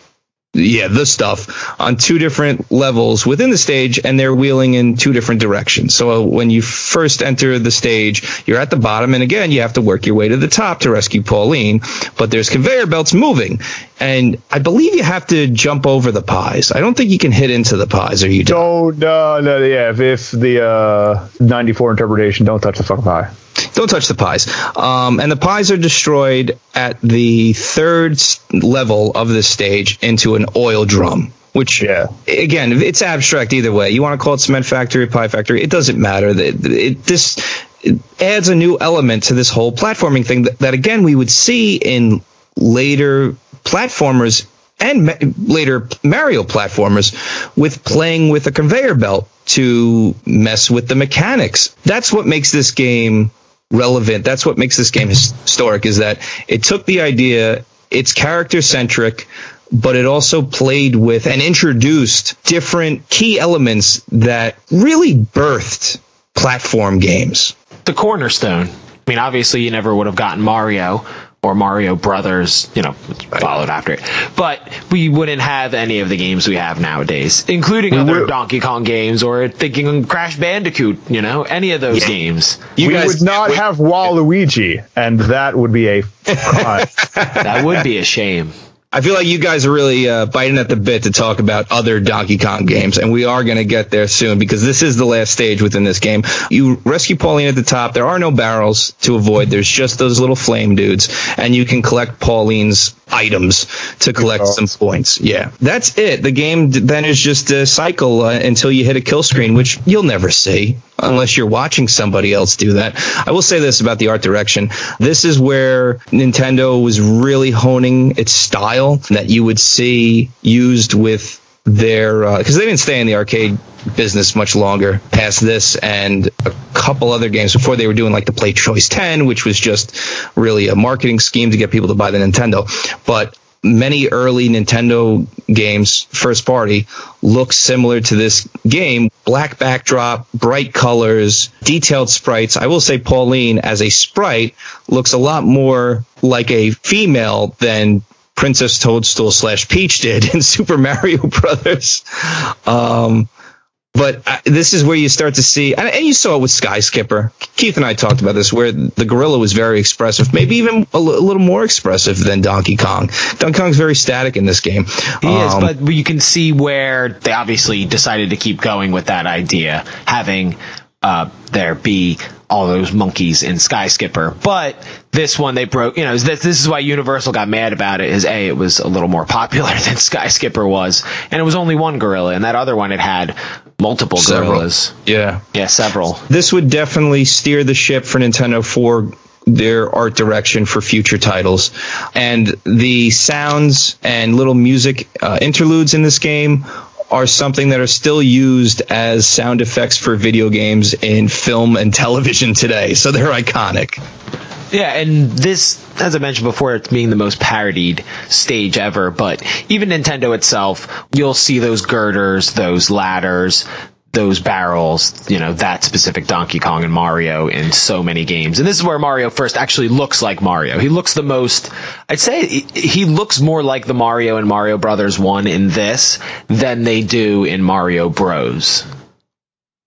Yeah, the stuff on two different levels within the stage, and they're wheeling in two different directions. So uh, when you first enter the stage, you're at the bottom, and again, you have to work your way to the top to rescue Pauline. But there's conveyor belts moving, and I believe you have to jump over the pies. I don't think you can hit into the pies, or you don't. Don't, uh, no, yeah, if, if the uh, 94 interpretation, don't touch the fucking pie. Don't touch the pies. Um, and the pies are destroyed at the third level of this stage into an oil drum. Which, Yeah. again, it's abstract either way. You want to call it cement factory, pie factory, it doesn't matter. It, it, this it adds a new element to this whole platforming thing that, that again, we would see in later platformers and ma- later Mario platformers with playing with a conveyor belt to mess with the mechanics. That's what makes this game relevant. That's what makes this game historic is that it took the idea, it's character centric, but it also played with and introduced different key elements that really birthed platform games. the cornerstone. I mean, obviously, you never would have gotten Mario or Mario Brothers, you know, followed after it. But we wouldn't have any of the games we have nowadays, including other would- Donkey Kong games or thinking Crash Bandicoot, you know, any of those games. You we guys would not wait- have Waluigi, and that would be a. <laughs> That would be a shame. I feel like you guys are really uh, biting at the bit to talk about other Donkey Kong games, and we are going to get there soon because this is the last stage within this game. You rescue Pauline at the top. There are no barrels to avoid. There's just those little flame dudes, and you can collect Pauline's items to collect some points. Yeah, that's it. The game then is just a cycle uh, until you hit a kill screen, which you'll never see unless you're watching somebody else do that. I will say this about the art direction. This is where Nintendo was really honing its style that you would see used with their uh, because they didn't stay in the arcade business much longer past this and a couple other games before they were doing like the Play Choice 10 which was just really a marketing scheme to get people to buy the Nintendo but many early Nintendo games, first party, look similar to this game. Black backdrop, bright colors, detailed sprites. I will say Pauline as a sprite looks a lot more like a female than Princess Toadstool slash Peach did <laughs> in Super Mario Brothers. Um, but uh, this is where you start to see, and, and you saw it with Sky Skipper. Keith and I talked about this, where the gorilla was very expressive, maybe even a little more expressive than Donkey Kong. Donkey Kong's very static in this game. He is, Um, but you can see where they obviously decided to keep going with that idea, having uh, there be all those monkeys in Sky Skipper. But this one they broke. You know, this, this is why Universal got mad about it. Is a it was a little more <laughs> popular than Sky Skipper was, and it was only one gorilla, and that other one it had multiple Several. gorillas. yeah. Yeah, several. this would definitely steer the ship for Nintendo for their art direction for future titles. And the sounds and little music uh, interludes in this game are something that are still used as sound effects for video games in film and television today. So they're iconic. Yeah, and this, as I mentioned before, it's being the most parodied stage ever. But even Nintendo itself, you'll see those girders, those ladders, those barrels, you know, that specific Donkey Kong and Mario in so many games. And this is where Mario first actually looks like Mario. He looks the most, I'd say he- he looks more like the Mario and Mario Brothers 1 in this than they do in Mario Bros.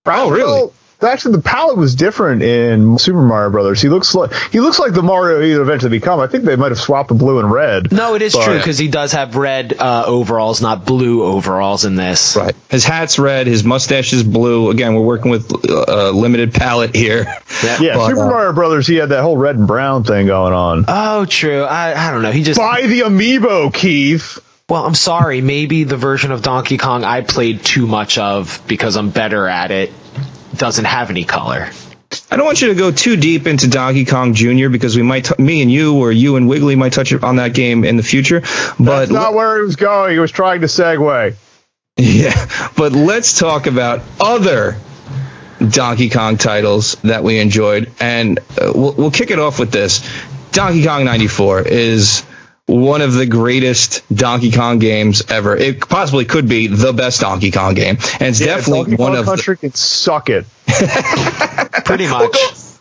Oh, really? Well, actually, the palette was different in Super Mario Brothers. He looks like he looks like the Mario he would eventually become. I think they might have swapped the blue and red. No, it is But- true because he does have red uh, overalls, not blue overalls in this. Right. His hat's red. His mustache is blue. Again, we're working with a limited palette here. Yeah, But, Super uh, Mario Brothers. He had that whole red and brown thing going on. Oh, true. I, I don't know. He just Buy the amiibo, Keith. Well, I'm sorry. Maybe the version of Donkey Kong I played too much of because I'm better at it doesn't have any color. I don't want you to go too deep into Donkey Kong Jr. because we might, t- me and you, or you and Wiggly might touch on that game in the future. But That's not where he was going. He was trying to segue. yeah, <laughs> but let's talk about other Donkey Kong titles that we enjoyed, and uh, we'll, we'll kick it off with this. Donkey Kong '94 is one of the greatest Donkey Kong games ever. It possibly could be the best Donkey Kong game, and it's Yeah, definitely Donkey one Kong of the, Country can suck it. <laughs> Pretty much.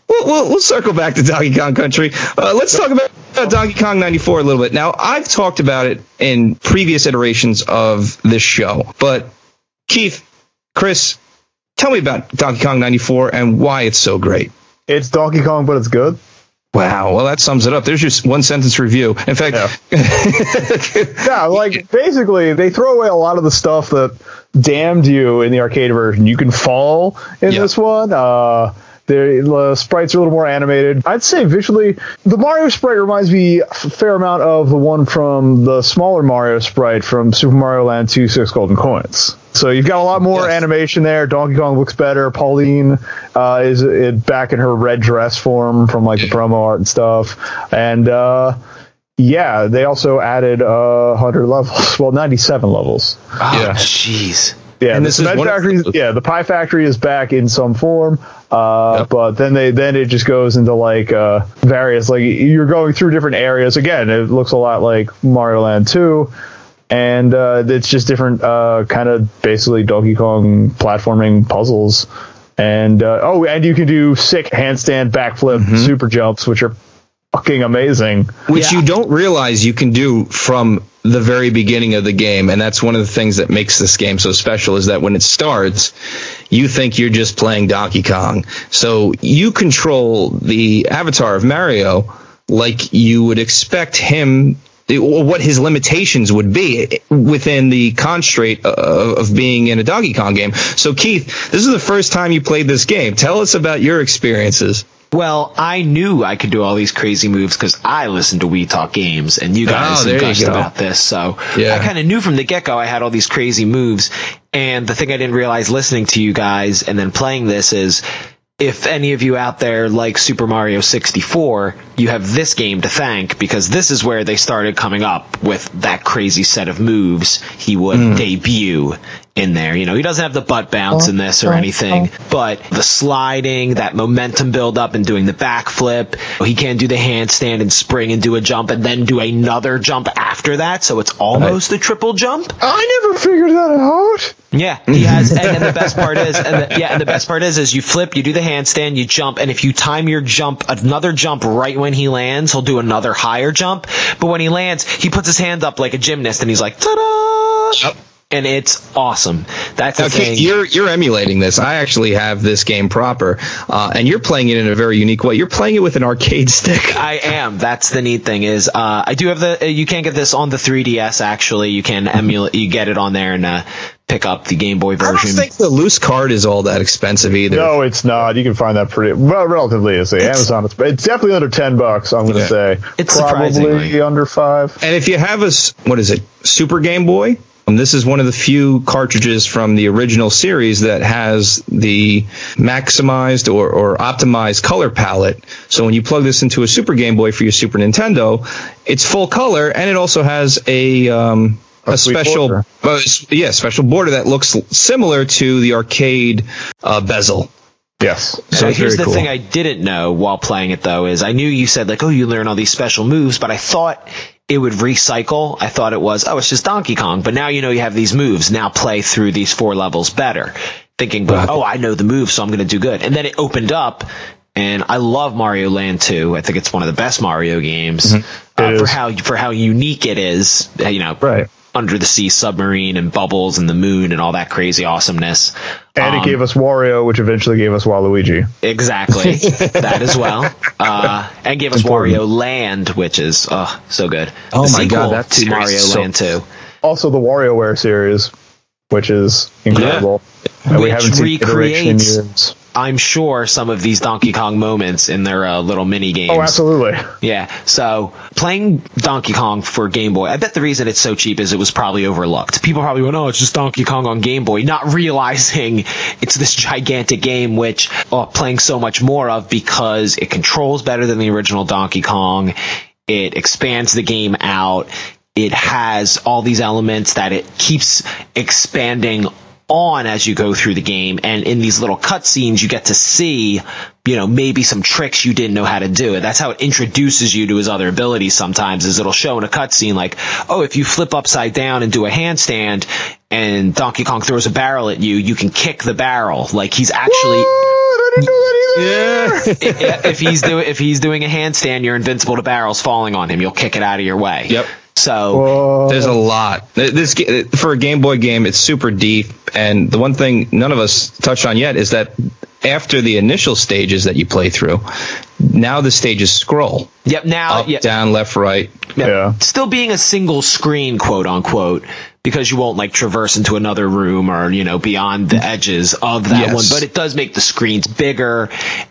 We'll, we'll, we'll circle back to Donkey Kong Country. Uh, let's talk about Donkey Kong 94 a little bit. Now, I've talked about it in previous iterations of this show, but Keith, Chris, tell me about Donkey Kong 94 and why it's so great. It's Donkey Kong, but it's good. Wow, well, that sums it up. There's just one sentence review. In fact, <laughs> Yeah, like basically they throw away a lot of the stuff that damned you in the arcade version. You can fall in Yeah. this one. Uh the the sprites are a little more animated. I'd say visually, the Mario sprite reminds me a fair amount of the one from the smaller Mario sprite from Super Mario Land 2 Six Golden Coins. So you've got a lot more Yes. animation there. Donkey Kong looks better. Pauline uh, is uh, back in her red dress form from like the promo art and stuff. And uh, yeah, they also added uh, 100 levels. <laughs> Well, 97 levels. Oh, Yeah. jeez. Yeah, And the this cement one factory. those- yeah, the pie factory is back in some form. Uh, Yep. but then they then it just goes into like uh, various like you're going through different areas. Again, it looks a lot like Mario Land 2. And uh, it's just different, uh, kind of basically Donkey Kong platforming puzzles. And uh, oh, and you can do sick handstand, backflip, Mm-hmm. super jumps, which are fucking amazing. which Yeah. you don't realize you can do from the very beginning of the game and that's one of the things that makes this game so special is that when it starts you think you're just playing Donkey Kong so you control the avatar of Mario like you would expect him what his limitations would be within the constraint of being in a Donkey Kong game. So Keith, this is the first time you played this game. Tell us about your experiences. Well, I knew I could do all these crazy moves because I listened to We Talk Games, and you guys Oh, there you gushed about this. So Yeah. I kind of knew from the get go I had all these crazy moves. And the thing I didn't realize listening to you guys and then playing this is if any of you out there like Super Mario 64, you have this game to thank because this is where they started coming up with that crazy set of moves he would Hmm. debut in there. You know, he doesn't have the butt bounce oh, in this or oh, anything, oh. but the sliding, that momentum build up and doing the backflip. He can't do the handstand and spring and do a jump and then do another jump after that. So it's almost a triple jump. I never figured that out. Yeah, he has, and then the best part is, and the, yeah, and the best part is, is you flip, you do the handstand, you jump, and if you time your jump, another jump right when he lands, he'll do another higher jump. But when he lands, he puts his hand up like a gymnast, and he's like, ta-da! And it's awesome. That's the Okay, thing. you're you're emulating this. I actually have this game proper, uh, and you're playing it in a very unique way. You're playing it with an arcade stick. <laughs> I am. That's the neat thing is, uh, I do have the. You can get this on the 3DS. Actually, you can emulate. You get it on there and uh, pick up the Game Boy version. I don't think the loose card is all that expensive either. No, it's not. You can find that pretty well, relatively easy. Amazon, it's, it's definitely under ten bucks. I'm going to Yeah. say It's probably surprisingly- under five. And if you have a what is it, Super Game Boy? Um, this is one of the few cartridges from the original series that has the maximized or, or optimized color palette. So when you plug this into a Super Game Boy for your Super Nintendo, it's full color, and it also has a um, a, sweet special, border. uh, yeah, special border that looks similar to the arcade uh, bezel. Yes. So here's the cool. thing I didn't know while playing it though is I knew you said like oh you learn all these special moves but I thought it would recycle. I thought it was oh it's just Donkey Kong. But now you know you have these moves. Now play through these four levels better. Thinking Right. oh I know the moves so I'm going to do good. And then it opened up and I love Mario Land 2 I think it's one of the best Mario games. Uh, Mm-hmm. It for how for how unique it is uh, you know. Right. Under the sea submarine and bubbles and the moon and all that crazy awesomeness And Um, it gave us Wario, which eventually gave us Waluigi. Exactly. <laughs> that as well. Uh, and gave us Important. Wario Land, which is uh, so good. Oh The my God, sequel that to Mario so- Land 2. Also, the WarioWare series, which is incredible. And we haven't seen iteration in recreates- years. I'm sure some of these Donkey Kong moments in their uh, little mini games. Oh, absolutely. Yeah. So playing Donkey Kong for Game Boy, I bet the reason it's so cheap is it was probably overlooked. People probably went, "Oh, it's just Donkey Kong on Game Boy," not <laughs> realizing it's this gigantic game which uh, playing so much more of because it controls better than the original Donkey Kong. It expands the game out. It has all these elements that it keeps expanding on as you go through the game and in these little cutscenes you get to see you know maybe some tricks you didn't know how to do It that's how it introduces you to his other abilities sometimes is it'll show in a cutscene like oh if you flip upside down and do a handstand and donkey kong throws a barrel at you you can kick the barrel like he's actually What? I didn't know that either. Yeah. <laughs> if he's doing if he's doing a handstand you're invincible to barrels falling on him you'll kick it out of your way Yep. So Whoa. There's a lot. This for a Game Boy game, it's super deep, and the one thing none of us touched on yet is that after the initial stages that you play through, now the stages scroll yep now up, yeah, down, left, right. Yeah. still being a single screen, quote unquote, because you won't like traverse into another room or you know beyond the edges of that Yes. one. But it does make the screens bigger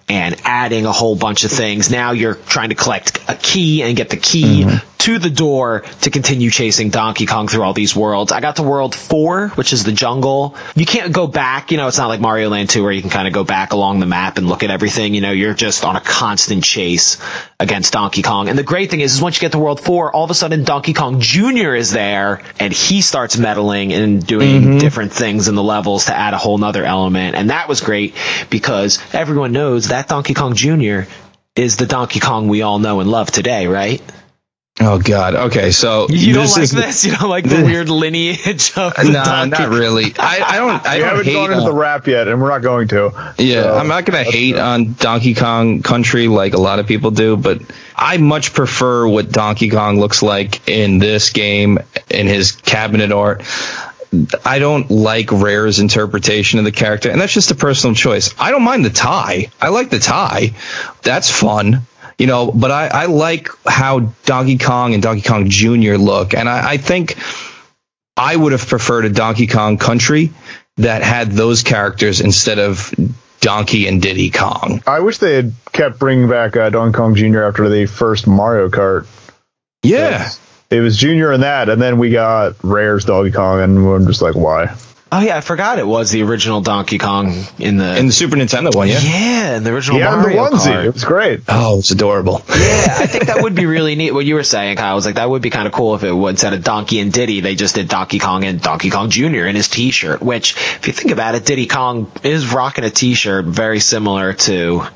and adding a whole bunch of things. Now you're trying to collect a key and get the key mm-hmm. To the door to continue chasing Donkey Kong through all these worlds. I got to World Four, which is the jungle. You can't go back. You know, it's not like Mario Land Two where you can kind of go back along the map and look at everything. You know, you're just on a constant chase against Donkey Kong. And the great thing is, is once you get to World 4, all of a sudden Donkey Kong Jr. is there and he starts meddling and doing mm-hmm. different things in the levels to add a whole nother element. And that was great because everyone knows that Donkey Kong Jr. is the Donkey Kong we all know and love today, right? Oh God. Okay, so <laughs> You don't like is, this? You don't like the <laughs> weird lineage of the Nah, Donkey not really. I, I don't. <laughs> I don't haven't hate. gone into on- the rap yet, and we're not going to. Yeah, So, I'm not gonna hate fair. on Donkey Kong Country like a lot of people do, but I much prefer what Donkey Kong looks like in this game in his cabinet art. I don't like Rare's interpretation of the character, and that's just a personal choice. I don't mind the tie. I like the tie. That's fun. You know, but I, I like how Donkey Kong and Donkey Kong Jr. look, and I, I think I would have preferred a Donkey Kong Country that had those characters instead of Donkey and Diddy Kong. I wish they had kept bringing back uh, Donkey Kong Jr. after the first Mario Kart. Yeah. It was Junior and that, and then we got Rare's Donkey Kong, and we're just like, why? Oh yeah, I forgot it was the original Donkey Kong in the In the Super Nintendo one, yeah. yeah, in the original Yeah, and the Mario onesie. Kart. It was great. Oh, it's adorable. Yeah, I think that would be <laughs> really neat. What you were saying, Kyle, was like that would be kind of cool if it would instead of Donkey and Diddy, they just did Donkey Kong and Donkey Kong Jr. in his T-shirt. Which, if you think about it, Diddy Kong is rocking a T-shirt very similar to uh,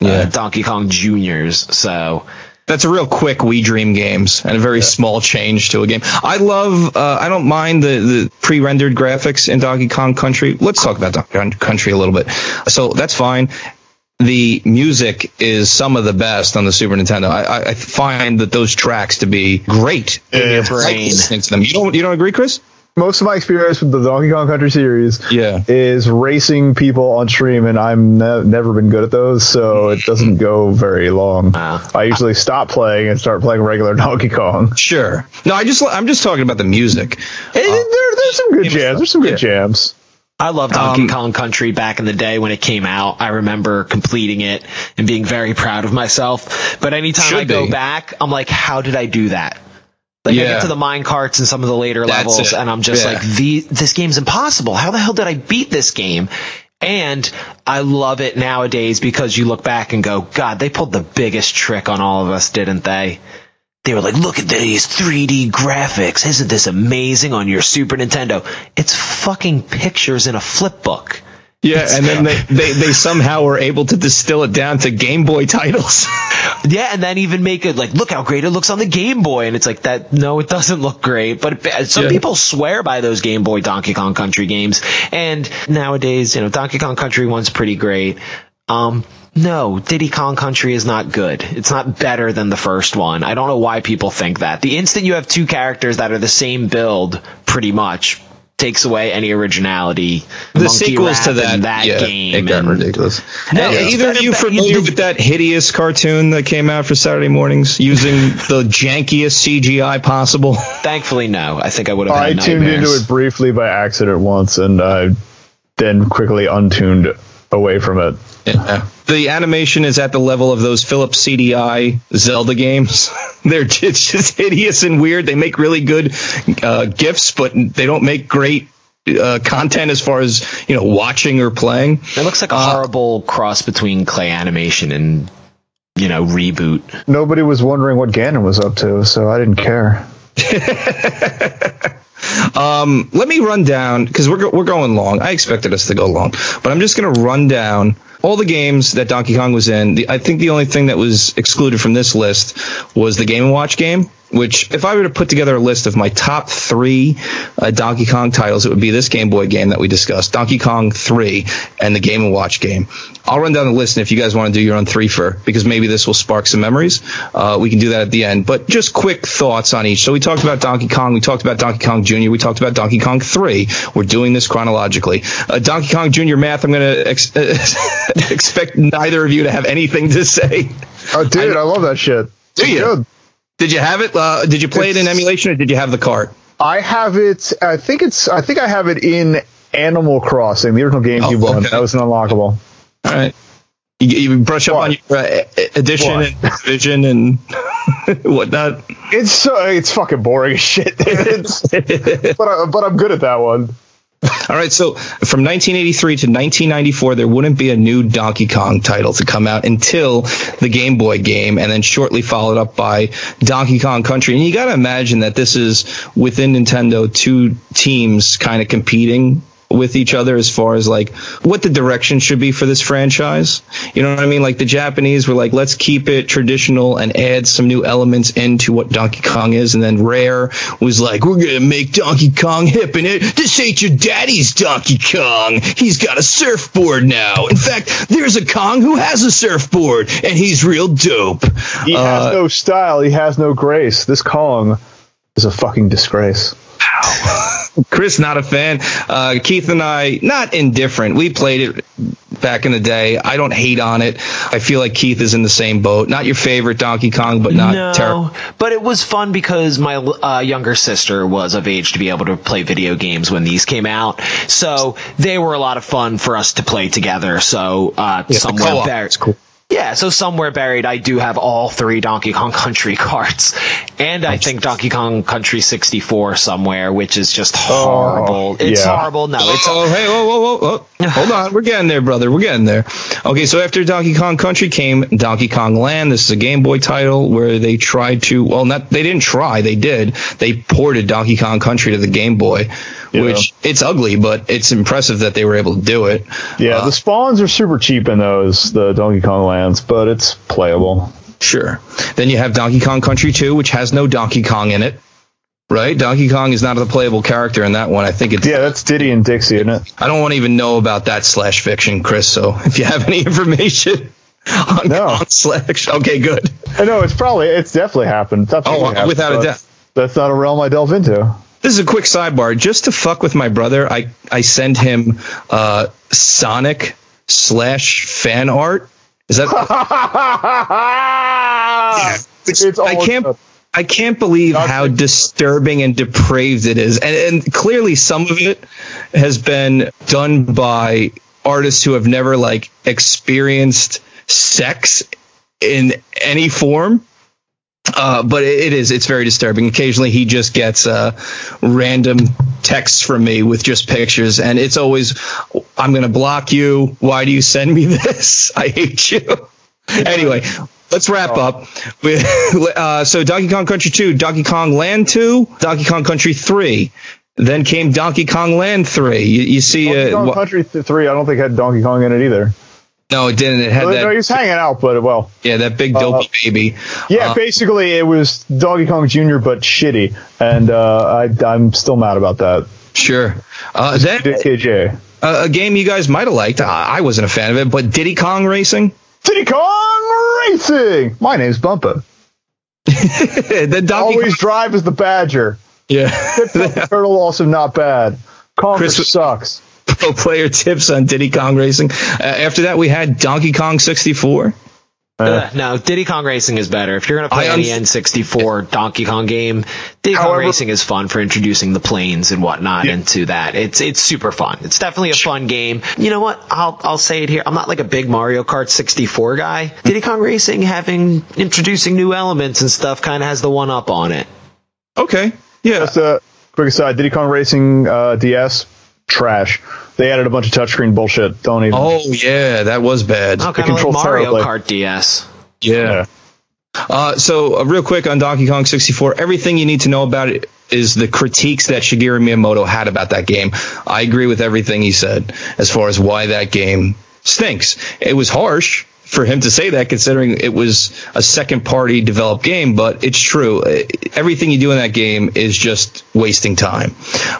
Yeah. Donkey Kong Jr.'s. So That's a real quick We Dream games and a very small change to a game. I love. Uh, I don't mind the the pre-rendered graphics in Donkey Kong Country. Let's talk about Donkey Kong Country a little bit. So that's fine. The music is some of the best on the Super Nintendo. I, I- I find that those tracks to be great. in your I like brain. listening to them. You don't. You don't agree, Chris? Most of my experience with the Donkey Kong Country series Yeah. is racing people on stream, and I'm ne- never been good at those, so it doesn't go very long. Wow. I usually stop playing and start playing regular <laughs> Donkey Kong. Sure. No, I just. I'm just talking about the music. And there, there's some good jams. There's some good jams. I loved Donkey Um, Kong Country back in the day when it came out. I remember completing it and being very proud of myself. But anytime I go be. back, I'm like, how did I do that? Like I get to the mine carts and some of the later That's levels, it. and I'm just Yeah. like, the, this game's impossible. How the hell did I beat this game? And I love it nowadays because you look back and go, God, they pulled the biggest trick on all of us, didn't they? They were like, look at these 3D graphics. Isn't this amazing on your Super Nintendo? It's fucking pictures in a flip book. Yeah, and then they, they, they somehow were able to distill it down to Game Boy titles. <laughs> Yeah, and then even make it like, look how great it looks on the Game Boy, and it's like that. No, it doesn't look great, but it- some Yeah. people swear by those Game Boy Donkey Kong Country games, and nowadays, you know, Donkey Kong Country one's pretty great. Um, no, Diddy Kong Country is not good. It's not better than the first one. I don't know why people think that. The instant you have two characters that are the same build, pretty much takes away any originality. the Monkey sequels to Rap that, that yeah, game, it got and- ridiculous. No, Uh, it's either of you familiar with that hideous cartoon that came out for Saturday mornings using <laughs> the jankiest CGI possible? Thankfully, no. I think I would have I had tuned into it briefly by accident once, and I then quickly untuned away from it. Yeah. The animation is at the level of those Philips CDI Zelda games. <laughs> They're just, just hideous and weird. They make really good uh, gifs, but they don't make great uh, content as far as you know watching or playing. It looks like a Uh, horrible cross between clay animation and you know reboot. Nobody was wondering what Ganon was up to, so I didn't care. <laughs> Um, let me run down because we're we're going long. I expected us to go long, but I'm just going to run down all the games that Donkey Kong was in. The, I think the only thing that was excluded from this list was the Game and Watch game. Which, if I were to put together a list of my top three uh, Donkey Kong titles, it would be this Game Boy game that we discussed, Donkey Kong 3, and the Game and Watch game. I'll run down the list, and if you guys want to do your own three for, because maybe this will spark some memories, uh, we can do that at the end. But just quick thoughts on each. So we talked about Donkey Kong, we talked about Donkey Kong Jr., we talked about Donkey Kong 3. We're doing this chronologically. Uh, Donkey Kong Jr. math, I'm going to ex- <laughs> expect neither of you to have anything to say. Oh, dude, I, love that shit. Do you? Good. Did you have it? Uh, did you play it in emulation, or did you have the cart? I have it. I think it's. I think I have it in Animal Crossing, the original GameCube Oh, one. okay. That was an unlockable. All right. You, you brush up on your uh, addition What? and vision and <laughs> whatnot. It's so. It's fucking boring as shit. It's, <laughs> but I, but I'm good at that one. All right, so from 1983 to 1994, there wouldn't be a new Donkey Kong title to come out until the Game Boy game, and then shortly followed up by Donkey Kong Country. And you got to imagine that this is within Nintendo, two teams kind of competing with each other as far as like what the direction should be for this franchise. You know what I mean? Like the Japanese were like, let's keep it traditional and add some new elements into what Donkey Kong is. And then Rare was like, we're going to make Donkey Kong hip and it. This ain't your daddy's Donkey Kong. He's got a surfboard now. In fact, there's a Kong who has a surfboard and he's real dope. He Uh, has no style. He has no grace. This Kong is a fucking disgrace. Chris, not a fan. Uh, Keith and I, not indifferent. We played it back in the day. I don't hate on it. I feel like Keith is in the same boat. Not your favorite Donkey Kong, but not no, terrible. but it was fun because my uh, younger sister was of age to be able to play video games when these came out. So they were a lot of fun for us to play together. So uh, Yeah, somewhere very, cool. Yeah, so somewhere buried, I do have all three Donkey Kong Country cards, and I think Donkey Kong Country 64 somewhere, which is just oh, horrible. it's yeah. horrible. No, it's Oh, hey, whoa, whoa, whoa, whoa. <sighs> Hold on. We're getting there, brother. We're getting there. Okay, so after Donkey Kong Country came Donkey Kong Land. This is a Game Boy title where they tried to, well, not, they didn't try, they did. They ported Donkey Kong Country to the Game Boy, which it's ugly, but it's impressive that they were able to do it. Yeah, Uh, the spawns are super cheap in those, the Donkey Kong lands, but it's playable. Sure. Then you have Donkey Kong Country 2, which has no Donkey Kong in it. Right? Donkey Kong is not a playable character in that one. I think it's. Yeah, that's Diddy and Dixie, isn't it? I don't want to even know about that slash fiction, Chris. So <laughs> if you have any information <laughs> on No. Slash, okay, good. I know it's probably it's definitely happened. Oh, happened, without a doubt. That's not a realm I delve into. This is a quick sidebar. Just to fuck with my brother, I I send him uh, Sonic slash fan art. Is that? <laughs> I can't. good. I can't believe Not how disturbing and depraved it is, and, and clearly some of it has been done by artists who have never like experienced sex in any form. Uh, but it, it is it's very disturbing. Occasionally, he just gets uh, random texts from me with just pictures, and it's always, "I'm going to block you. Why do you send me <laughs> this? I hate you." anyway, let's wrap up. With, <laughs> uh, so, Donkey Kong Country 2, Donkey Kong Land 2, Donkey Kong Country 3. Then came Donkey Kong Land 3. You, you see, Donkey uh, Kong wha- Country Three, I don't think had Donkey Kong in it either. No, it didn't. It had no, that, was hanging out, but well, yeah, that big dopey baby. yeah. Uh, basically, it was Donkey Kong Jr. but shitty, and uh, I, I'm still mad about that. Sure. Uh, then KJ. uh, a game you guys might have liked. I, I wasn't a fan of it, but Diddy Kong Racing. Diddy Kong Racing. My name's Bumpa. <laughs> the Donkey Always Kong, drive as the Badger. yeah. the turtle also not bad. Conker Chris- sucks. Pro player tips on Diddy Kong Racing. Uh, after that, we had Donkey Kong 64. Uh, no, Diddy Kong Racing is better. If you're going to play I any N64 Donkey Kong game, Diddy Kong Racing is fun for introducing the planes and whatnot into that. It's it's super fun. It's definitely a fun game. You know what? I'll I'll say it here. I'm not like a big Mario Kart 64 guy. Diddy Kong Racing having introducing new elements and stuff kind of has the one up on it. Okay. Yeah. Just a quick aside: Diddy Kong Racing uh, DS trash. They added a bunch of touchscreen bullshit. Don't even. Oh, yeah. That was bad. Oh, kind of like Mario terribly. Kart DS. Yeah. Uh, so, uh, real quick on Donkey Kong 64, everything you need to know about it is the critiques that Shigeru Miyamoto had about that game. I agree with everything he said as far as why that game stinks. It was harsh for him to say that, considering it was a second party developed game, but it's true. Everything you do in that game is just wasting time.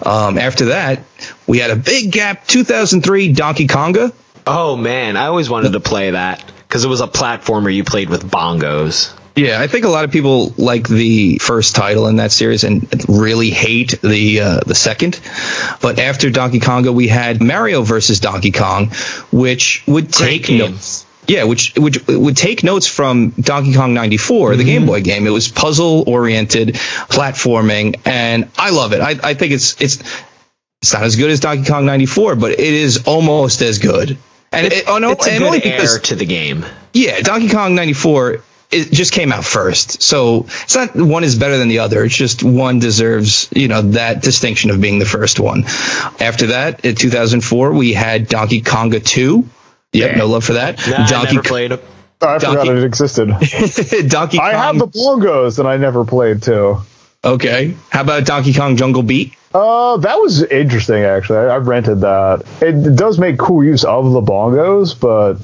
Um, after that, we had a big gap 2003 Donkey Konga. Oh man, I always wanted to play that because it was a platformer you played with bongos. Yeah, I think a lot of people like the first title in that series and really hate the uh, the second. But after Donkey Konga, we had Mario versus Donkey Kong, which would take game. Yeah, which which would take notes from Donkey Kong 94, Mm-hmm. the Game Boy game. It was puzzle oriented, platforming, and I love it. I, I think it's it's it's not as good as Donkey Kong 94, but it is almost as good. And it, oh no, it's a good because to the game. yeah, Donkey Kong 94 it just came out first. So it's not one is better than the other. It's just one deserves, you know, that distinction of being the first one. After that, in 2004, we had Donkey Konga 2. Yep, no love for that. Nah, I Donkey never played it. I forgot it existed. <laughs> Donkey Kong. I have the bongos that I never played too. Okay. How about Donkey Kong Jungle Beat? Uh, that was interesting actually. I, I rented that. It does make cool use of the bongos, but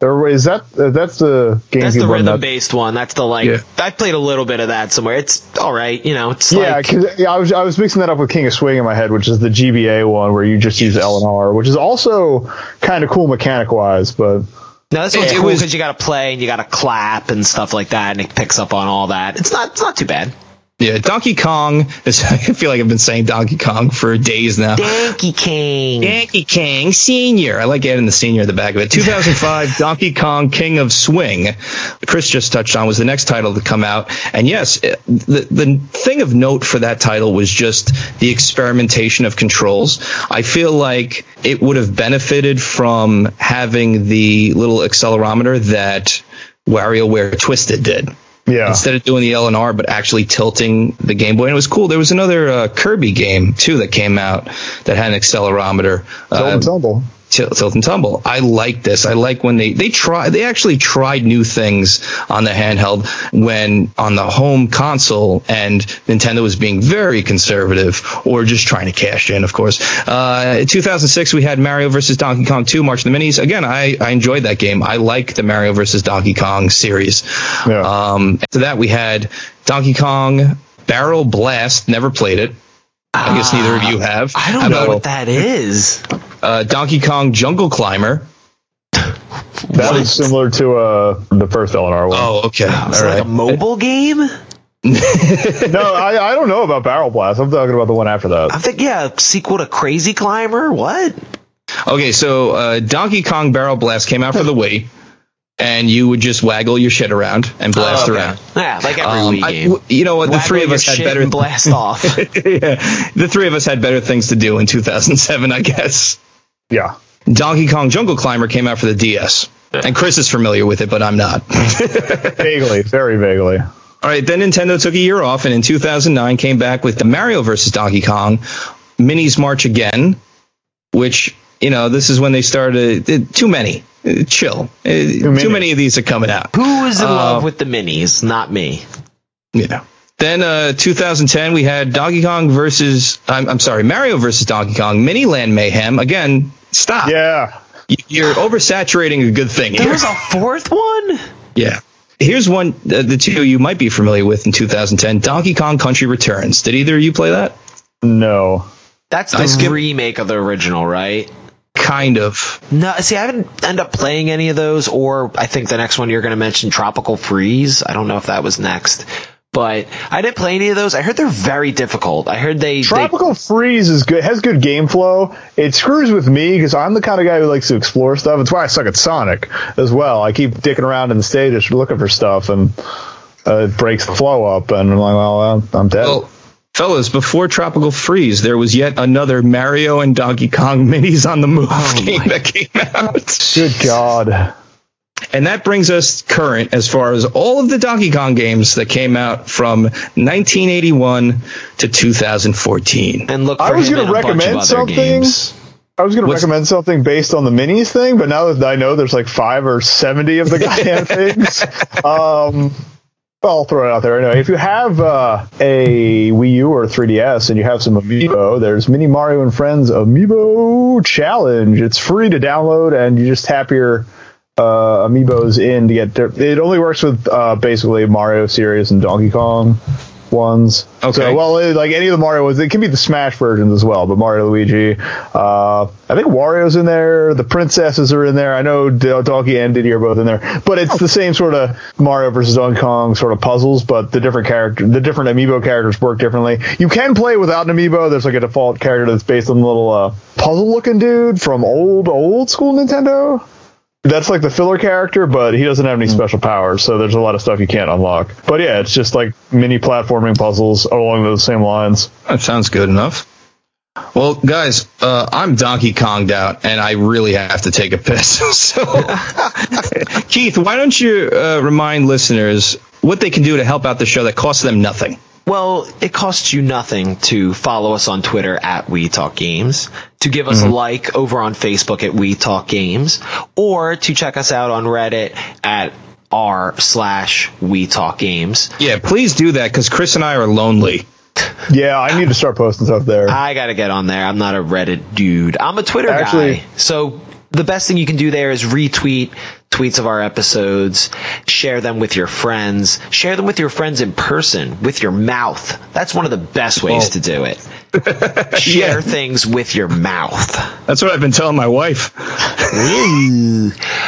there is that uh, that's the GameCube That's the one rhythm that- based one. That's the like. Yeah. I played a little bit of that somewhere. It's all right. You know, it's Yeah, like 'cause, yeah, I was I was mixing that up with King of Swing in my head, which is the GBA one where you just use L and R, which is also kind of cool mechanic wise, but no, this one's it cool because you got to play and you got to clap and stuff like that, and it picks up on all that. It's not. It's not too bad. Yeah, Donkey Kong. Is, <laughs> I feel like I've been saying Donkey Kong for days now. Donkey King. Donkey Kong Senior. I like adding the senior at the back of it. <laughs> 2005 Donkey Kong King of Swing. Chris just touched on was the next title to come out, and yes, the the thing of note for that title was just the experimentation of controls. I feel like it would have benefited from having the little accelerometer that WarioWare Twisted did Yeah. instead of doing the L and R, but actually tilting the Game Boy. And it was cool. There was another uh, Kirby game too that came out that had an accelerometer. Tilt Uh, and tumble. Tilt, tilt and tumble. I like this. I like when they they try. They actually tried new things on the handheld when on the home console, and Nintendo was being very conservative or just trying to cash in. Of course, uh, in 2006 we had Mario versus Donkey Kong 2, March of the Minis. Again, I I enjoyed that game. I like the Mario versus Donkey Kong series. Yeah. Um, after that we had Donkey Kong Barrel Blast. Never played it. I guess neither of you have. I don't How know what that is. uh, Donkey Kong Jungle Climber. That is similar to uh, the first LNR one. Oh, okay. All Is it like a mobile game? <laughs> No, I, I don't know about Barrel Blast. I'm talking about the one after that. I think yeah, sequel to Crazy Climber. What? okay, so uh, Donkey Kong Barrel Blast came out for the Wii, and you would just waggle your shit around and blast Oh, okay. around. Yeah, like every Um, Wii game. w- you know what? The Waggle three of us had better. and blast <laughs> off. yeah, the three of us had better things to do in 2007, I guess. Yeah. Donkey Kong Jungle Climber came out for the DS, and Chris is familiar with it, but I'm not. <laughs> Vaguely, very vaguely. All right, then Nintendo took a year off, and in 2009 came back with the Mario versus Donkey Kong Minis March Again, which you know this is when they started. uh, Too many, chill. Uh, Too many. many of these are coming out. Who is in Uh, love with the minis? Not me. Yeah. Then uh, 2010 we had Donkey Kong versus I'm, I'm sorry Mario versus Donkey Kong Mini Land Mayhem again. Stop. Yeah. You're oversaturating a good thing There here. was a fourth one. Yeah. Here's one uh, the two you might be familiar with in 2010 Donkey Kong Country Returns. Did either of you play that? No. That's the skipped- remake of the original, right? Kind of. No, see, I haven't end up playing any of those, or I think the next one you're going to mention, Tropical Freeze. I don't know if that was next, but I didn't play any of those. I heard they're very difficult. I heard they, they Tropical Freeze is good. Has good game flow. It screws with me because I'm the kind of guy who likes to explore stuff. It's why I suck at Sonic as well. I keep dicking around in the stages looking for stuff, and uh, it breaks the flow up. And I'm like, well, I'm, I'm dead. Well, fellas, before Tropical Freeze, there was yet another Mario and Donkey Kong <laughs> minis on the move game <laughs> that came out. good God. And that brings us current as far as all of the Donkey Kong games that came out from 1981 to 2014. and look for I was going in to a bunch of recommend something. games. I was going to recommend something based on the minis thing, but now that I know there's like five or seventy of the <laughs> goddamn things, um, I'll throw it out there anyway. If you have uh, a Wii U or 3DS and you have some Amiibo, there's Mini Mario and Friends Amiibo Challenge. It's free to download, and you just tap your uh, Amiibos in to get. Their, it only works with uh, basically Mario series and Donkey Kong ones. Okay. So, well, it- like any of the Mario ones, it can be the Smash versions as well. But Mario, Luigi, uh, I think Wario's in there. The princesses are in there. I know Donkey and Diddy are both in there. But it's the same sort of Mario versus Donkey Kong sort of puzzles. But the different character, the different Amiibo characters work differently. You can play without an Amiibo. There's like a default character that's based on the little uh, puzzle-looking dude from old old school Nintendo. That's like the filler character, but he doesn't have any special powers, so there's a lot of stuff you can't unlock. But yeah, it's just like mini platforming puzzles along those same lines. That sounds good enough. Well, guys, uh, I'm Donkey Konged out, and I really have to take a piss. <laughs> so, <laughs> Keith, why don't you uh, remind listeners what they can do to help out the show that costs them nothing? Well, it costs you nothing to follow us on Twitter at We Talk Games, to give us a mm-hmm. like over on Facebook at We Talk Games, or to check us out on Reddit at r slash We Talk Games. Yeah, please do that because Chris and I are lonely. Yeah, I need to start posting stuff there. I gotta get on there. I'm not a Reddit dude. I'm a Twitter Actually- guy. So the best thing you can do there is retweet tweets of our episodes, share them with your friends, share them with your friends in person, with your mouth. That's one of the best ways Oh. to do it. <laughs> share things with your mouth. That's what I've been telling my wife.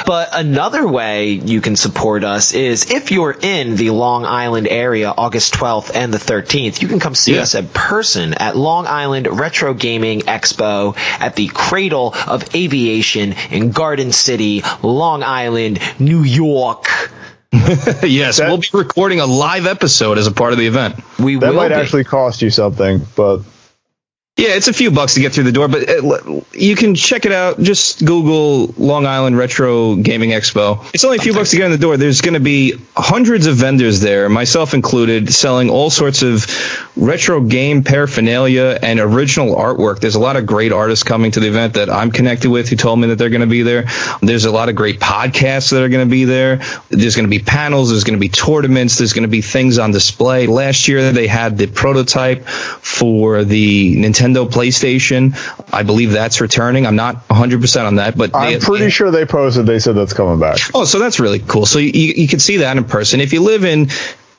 But another way you can support us is if you're in the Long Island area August 12th and the 13th, you can come see Yeah. us in person at Long Island Retro Gaming Expo at the Cradle of Aviation in Garden City, Long Island, New York. <laughs> yes, That- we'll be recording a live episode as a part of the event. We That will might be. actually cost you something, but Yeah, it's a few bucks to get through the door, but uh, it, you can check it out. Just Google Long Island Retro Gaming Expo. It's only a few bucks to get in the door. There's going to be hundreds of vendors there, myself included, selling all sorts of retro game paraphernalia and original artwork. There's a lot of great artists coming to the event that I'm connected with who told me that they're going to be there. There's a lot of great podcasts that are going to be there. There's going to be panels. There's going to be tournaments. There's going to be things on display. Last year they had the prototype for the Nintendo PlayStation. I believe that's returning. I'm not 100% on that, but I'm they- pretty sure they posted. They said that's coming back. Oh, so that's really cool. So you, you can see that in person. If you live in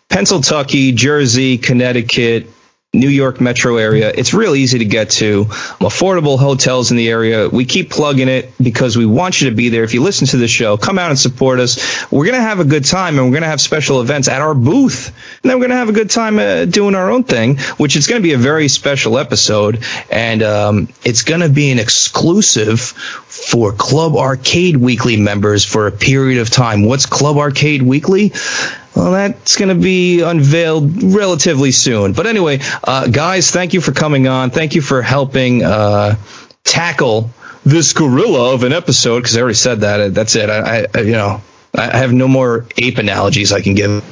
Pennsylvania, Jersey, Connecticut, New York metro area, it's real easy to get to. Affordable hotels in the area. We keep plugging it because we want you to be there. If you listen to the show, come out and support us. We're going to have a good time and we're going to have special events at our booth. And then we're going to have a good time uh, doing our own thing, which is going to be a very special episode. And um, it's going to be an exclusive for Club Arcade Weekly members for a period of time. What's Club Arcade Weekly? Well, that's going to be unveiled relatively soon. But anyway, uh, guys, thank you for coming on. Thank you for helping uh, tackle this gorilla of an episode because I already said that. That's it. I, I you know, I have no more ape analogies I can give.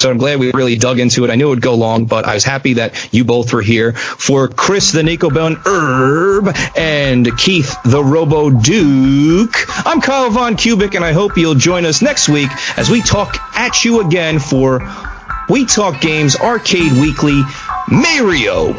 So I'm glad we really dug into it. I knew it would go long, but I was happy that you both were here. For Chris the Nico Bone Herb and Keith the Robo Duke, I'm Kyle Von Kubik, and I hope you'll join us next week as we talk at you again for We Talk Games Arcade Weekly Mario.